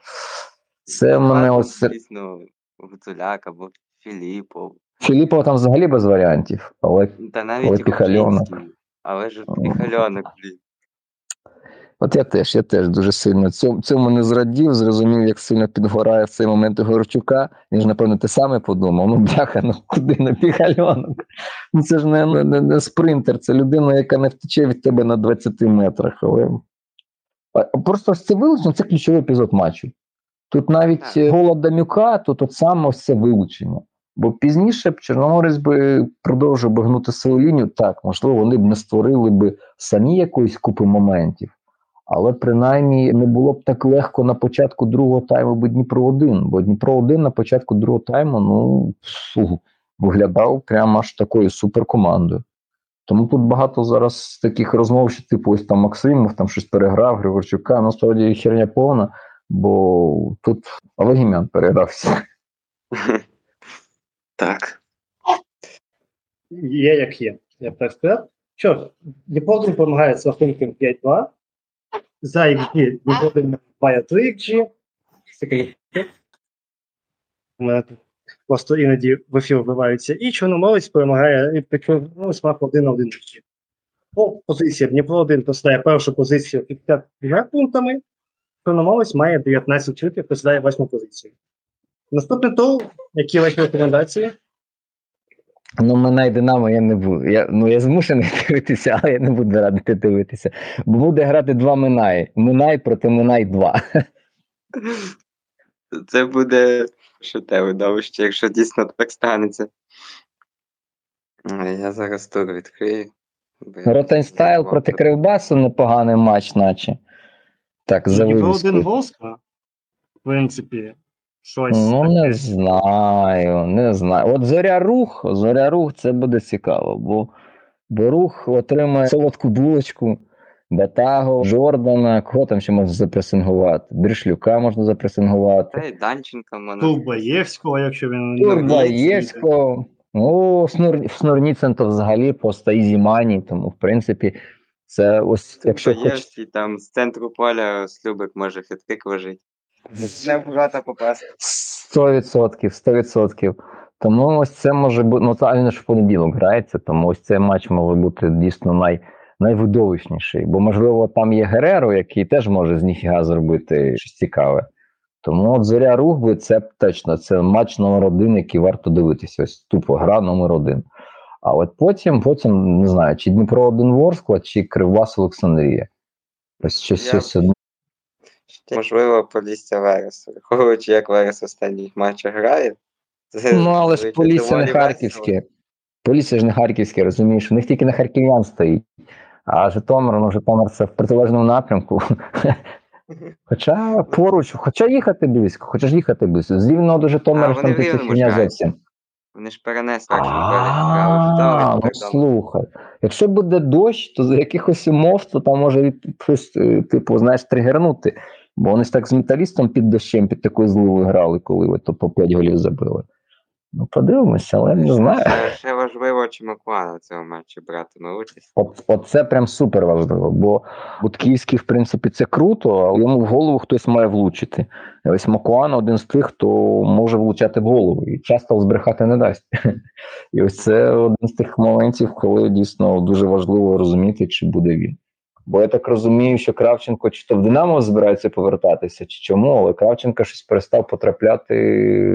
це мене ось Дійсно, Гуцуляк або Філіпов. Філіпова там взагалі без варіантів, але Та навіть Піхальонок. Але ж Піхальонок, блін. От я теж, я теж дуже сильно цьому, цьому не зрадів, зрозумів, як сильно підгорає в цей момент Горчука. Він ж, напевно, те саме подумав. Ну, бляха, ну куди на пігальонок? Ну це ж не, не, не, не спринтер, це людина, яка не втече від тебе на 20 метрах. Але... Просто ось це вилучення це ключовий епізод матчу. Тут навіть Так. е, гол Адамюка, то от саме ось це вилучення. Бо пізніше б Чорноморець би продовжив би гнути свою лінію. Так, можливо, вони б не створили би самі якоїсь купи моментів. Але принаймні не було б так легко на початку другого тайму, бо Дніпро 1 Бо Дніпро 1 на початку другого тайму ну, фу, виглядав прямо аж такою суперкомандою. Тому тут багато зараз таких розмов, що типу ось там Максимов там щось переграв, Григорчука, насправді херня повна, бо тут Легімян перегрався. Так. Є як є. Я так сказав. Що ж, 1 перемагає з рахунком 5-2. За XG 1 має 3 XG. Просто іноді в ефір вбиваються. І Чорноморець перемагає ну, смак 1 на 1 XG. По позиція Дніпро 1 посідає першу позицію 52 пунктами. Чорноморець має 19 очків, посідає восьму позицію. Наступний тур, які ваші рекомендації? Ну, мене і Динамо я не буду. Я, ну, я змушений дивитися, але я не буду радити дивитися. Бо буде грати два Минай. Минай проти Минай 2. Це буде шите видовище, якщо дійсно так станеться. Я зараз тур відкрию. Ротенстайл проти Кривбасу непоганий матч, наче. Так, за Дніпро вивіскою. один Волска, в принципі, щось. Ну, не знаю, не знаю. От зоря рух, зоря рух, це буде цікаво, бо, бо рух отримає солодку булочку, Батаго, Жордана, кого там ще можна запресингувати? Дрішлюка можна запресингувати. Та й Данченка можна. Турбаєвського, якщо він Турбаєвського. Ну, Снур, Снурніцен то взагалі просто ізі-мані, тому в принципі, це ось, якщо хоч там з центру поля Слюбик може хитрик вожить. Не вгата попасти. 100%, 100%. Тому ось це може бути, ну та він ж в понеділок грається, тому ось цей матч може бути дійсно най, найвидовищніший. Бо, можливо, там є Гереро, який теж може з ніфіга зробити щось цікаве. Тому от зоря рух би це точно це матч номер один, який варто дивитися. Ось тупо гра номер один. А от потім, потім не знаю, чи Дніпро 1 Ворскла, чи Кривбас Олександрія. Ось щось, Я- щось одне. Ще, можливо, Полісся Верес. Враховуючи, як Верес в останніх матчах грає. це Ну, але ж Полісся не харківське. Полісся ж не харківське, розумієш? У них тільки на харків'ян стоїть. А Житомир, ну Житомир це в протилежному напрямку. Хоча поруч, хоча їхати близько, хоча ж їхати близько. З Рівного до Житомира ж там грають. зовсім. Вони ж перенесли, ну слухай. Якщо буде дощ, то за якихось умов, то там може е, типу, знаєш, тригернути. Бо вони ж так з металістом під дощем, під такою зливою грали, коли ви то по 5 голів забили. Ну, подивимося, але не знаю. Ще, ще важливо, чи Макуана в цьому матчі братиме участь. От, от це прям супер важливо, бо Бутківський, в принципі, це круто, але йому в голову хтось має влучити. Ось Макуан один з тих, хто може влучати в голову і часто збрехати не дасть. І ось це один з тих моментів, коли дійсно дуже важливо розуміти, чи буде він. Бо я так розумію, що Кравченко чи то в Динамо збирається повертатися, чи чому, але Кравченко щось перестав потрапляти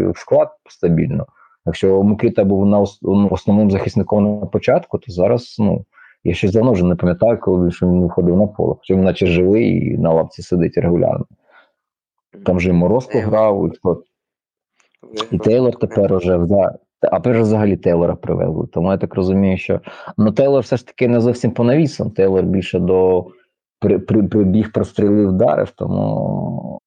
в склад стабільно. Якщо Микита був на ну, основним захисником на початку, то зараз ну я щось давно вже не пам'ятаю, коли він виходив на поле. Хоча він наче живий і на лавці сидить регулярно. Там же і Морозко Е, грав, і, і Тейлор тепер уже да. А перш взагалі Тейлора привезли. Тому я так розумію, що ну Тейлор все ж таки не зовсім по навісам. Тейлор більше до при, прибіг, прострілив, вдарив, тому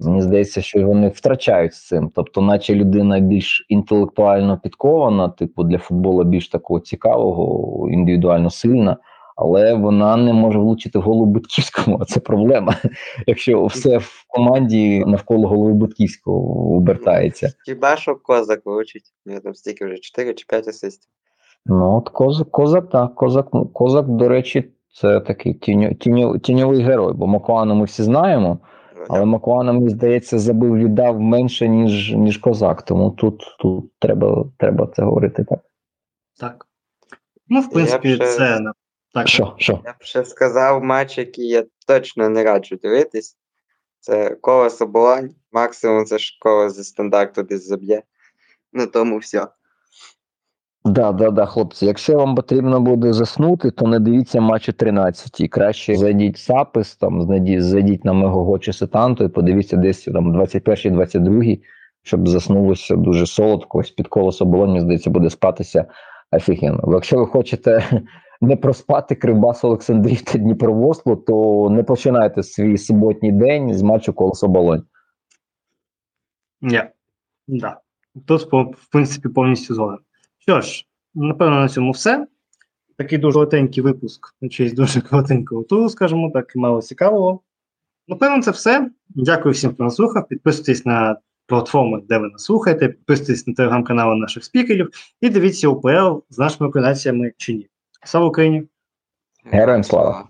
Мені здається, що вони втрачають з цим. Тобто, наче людина більш інтелектуально підкована, типу для футболу більш такого цікавого, індивідуально сильна, але вона не може влучити в голову Бутківському. А це проблема. Якщо все в команді навколо голови Бутківського обертається. Хіба що козак? У нього там стільки вже 4 чи 5 асистів. Ну, от козак, козак, так, козак, ну, козак, до речі, це такий тіньо, тіньо, тіньовий герой, бо Макуану ми всі знаємо. Але Макуана, мені здається, забив віддав менше, ніж, ніж козак. Тому тут, тут треба, треба це говорити так. Так. Ну, в принципі, ще- це так. Що, що? Я б ще сказав матч, який я точно не раджу дивитись. Це колесо Болонь. Максимум це ж коло зі стандарту десь заб'є. На тому все. Да, да, да, хлопці. Якщо вам потрібно буде заснути, то не дивіться матчі 13. І краще зайдіть в запис, там знайдіть, зайдіть на Мегого чи Сетанту і подивіться десь там 21 22 щоб заснулося дуже солодко. Ось під колесо болонь, мені здається, буде спатися офігенно. Якщо ви хочете не проспати Кривбас Олександрів та Дніпровослу, то не починайте свій суботній день з матчу Колосо Болонь. Ні. Да. Тут, в принципі, повністю згоден. Що ж, напевно, на цьому все. Такий дуже летенький випуск, на честь дуже коротенького туру, скажімо так, і мало цікавого. Напевно, це все. Дякую всім, хто нас слухав. Підписуйтесь на платформи, де ви нас слухаєте, підписуйтесь на телеграм-канали наших спікерів і дивіться УПЛ з нашими операціями чи ні. Savucanho. Era antes lá.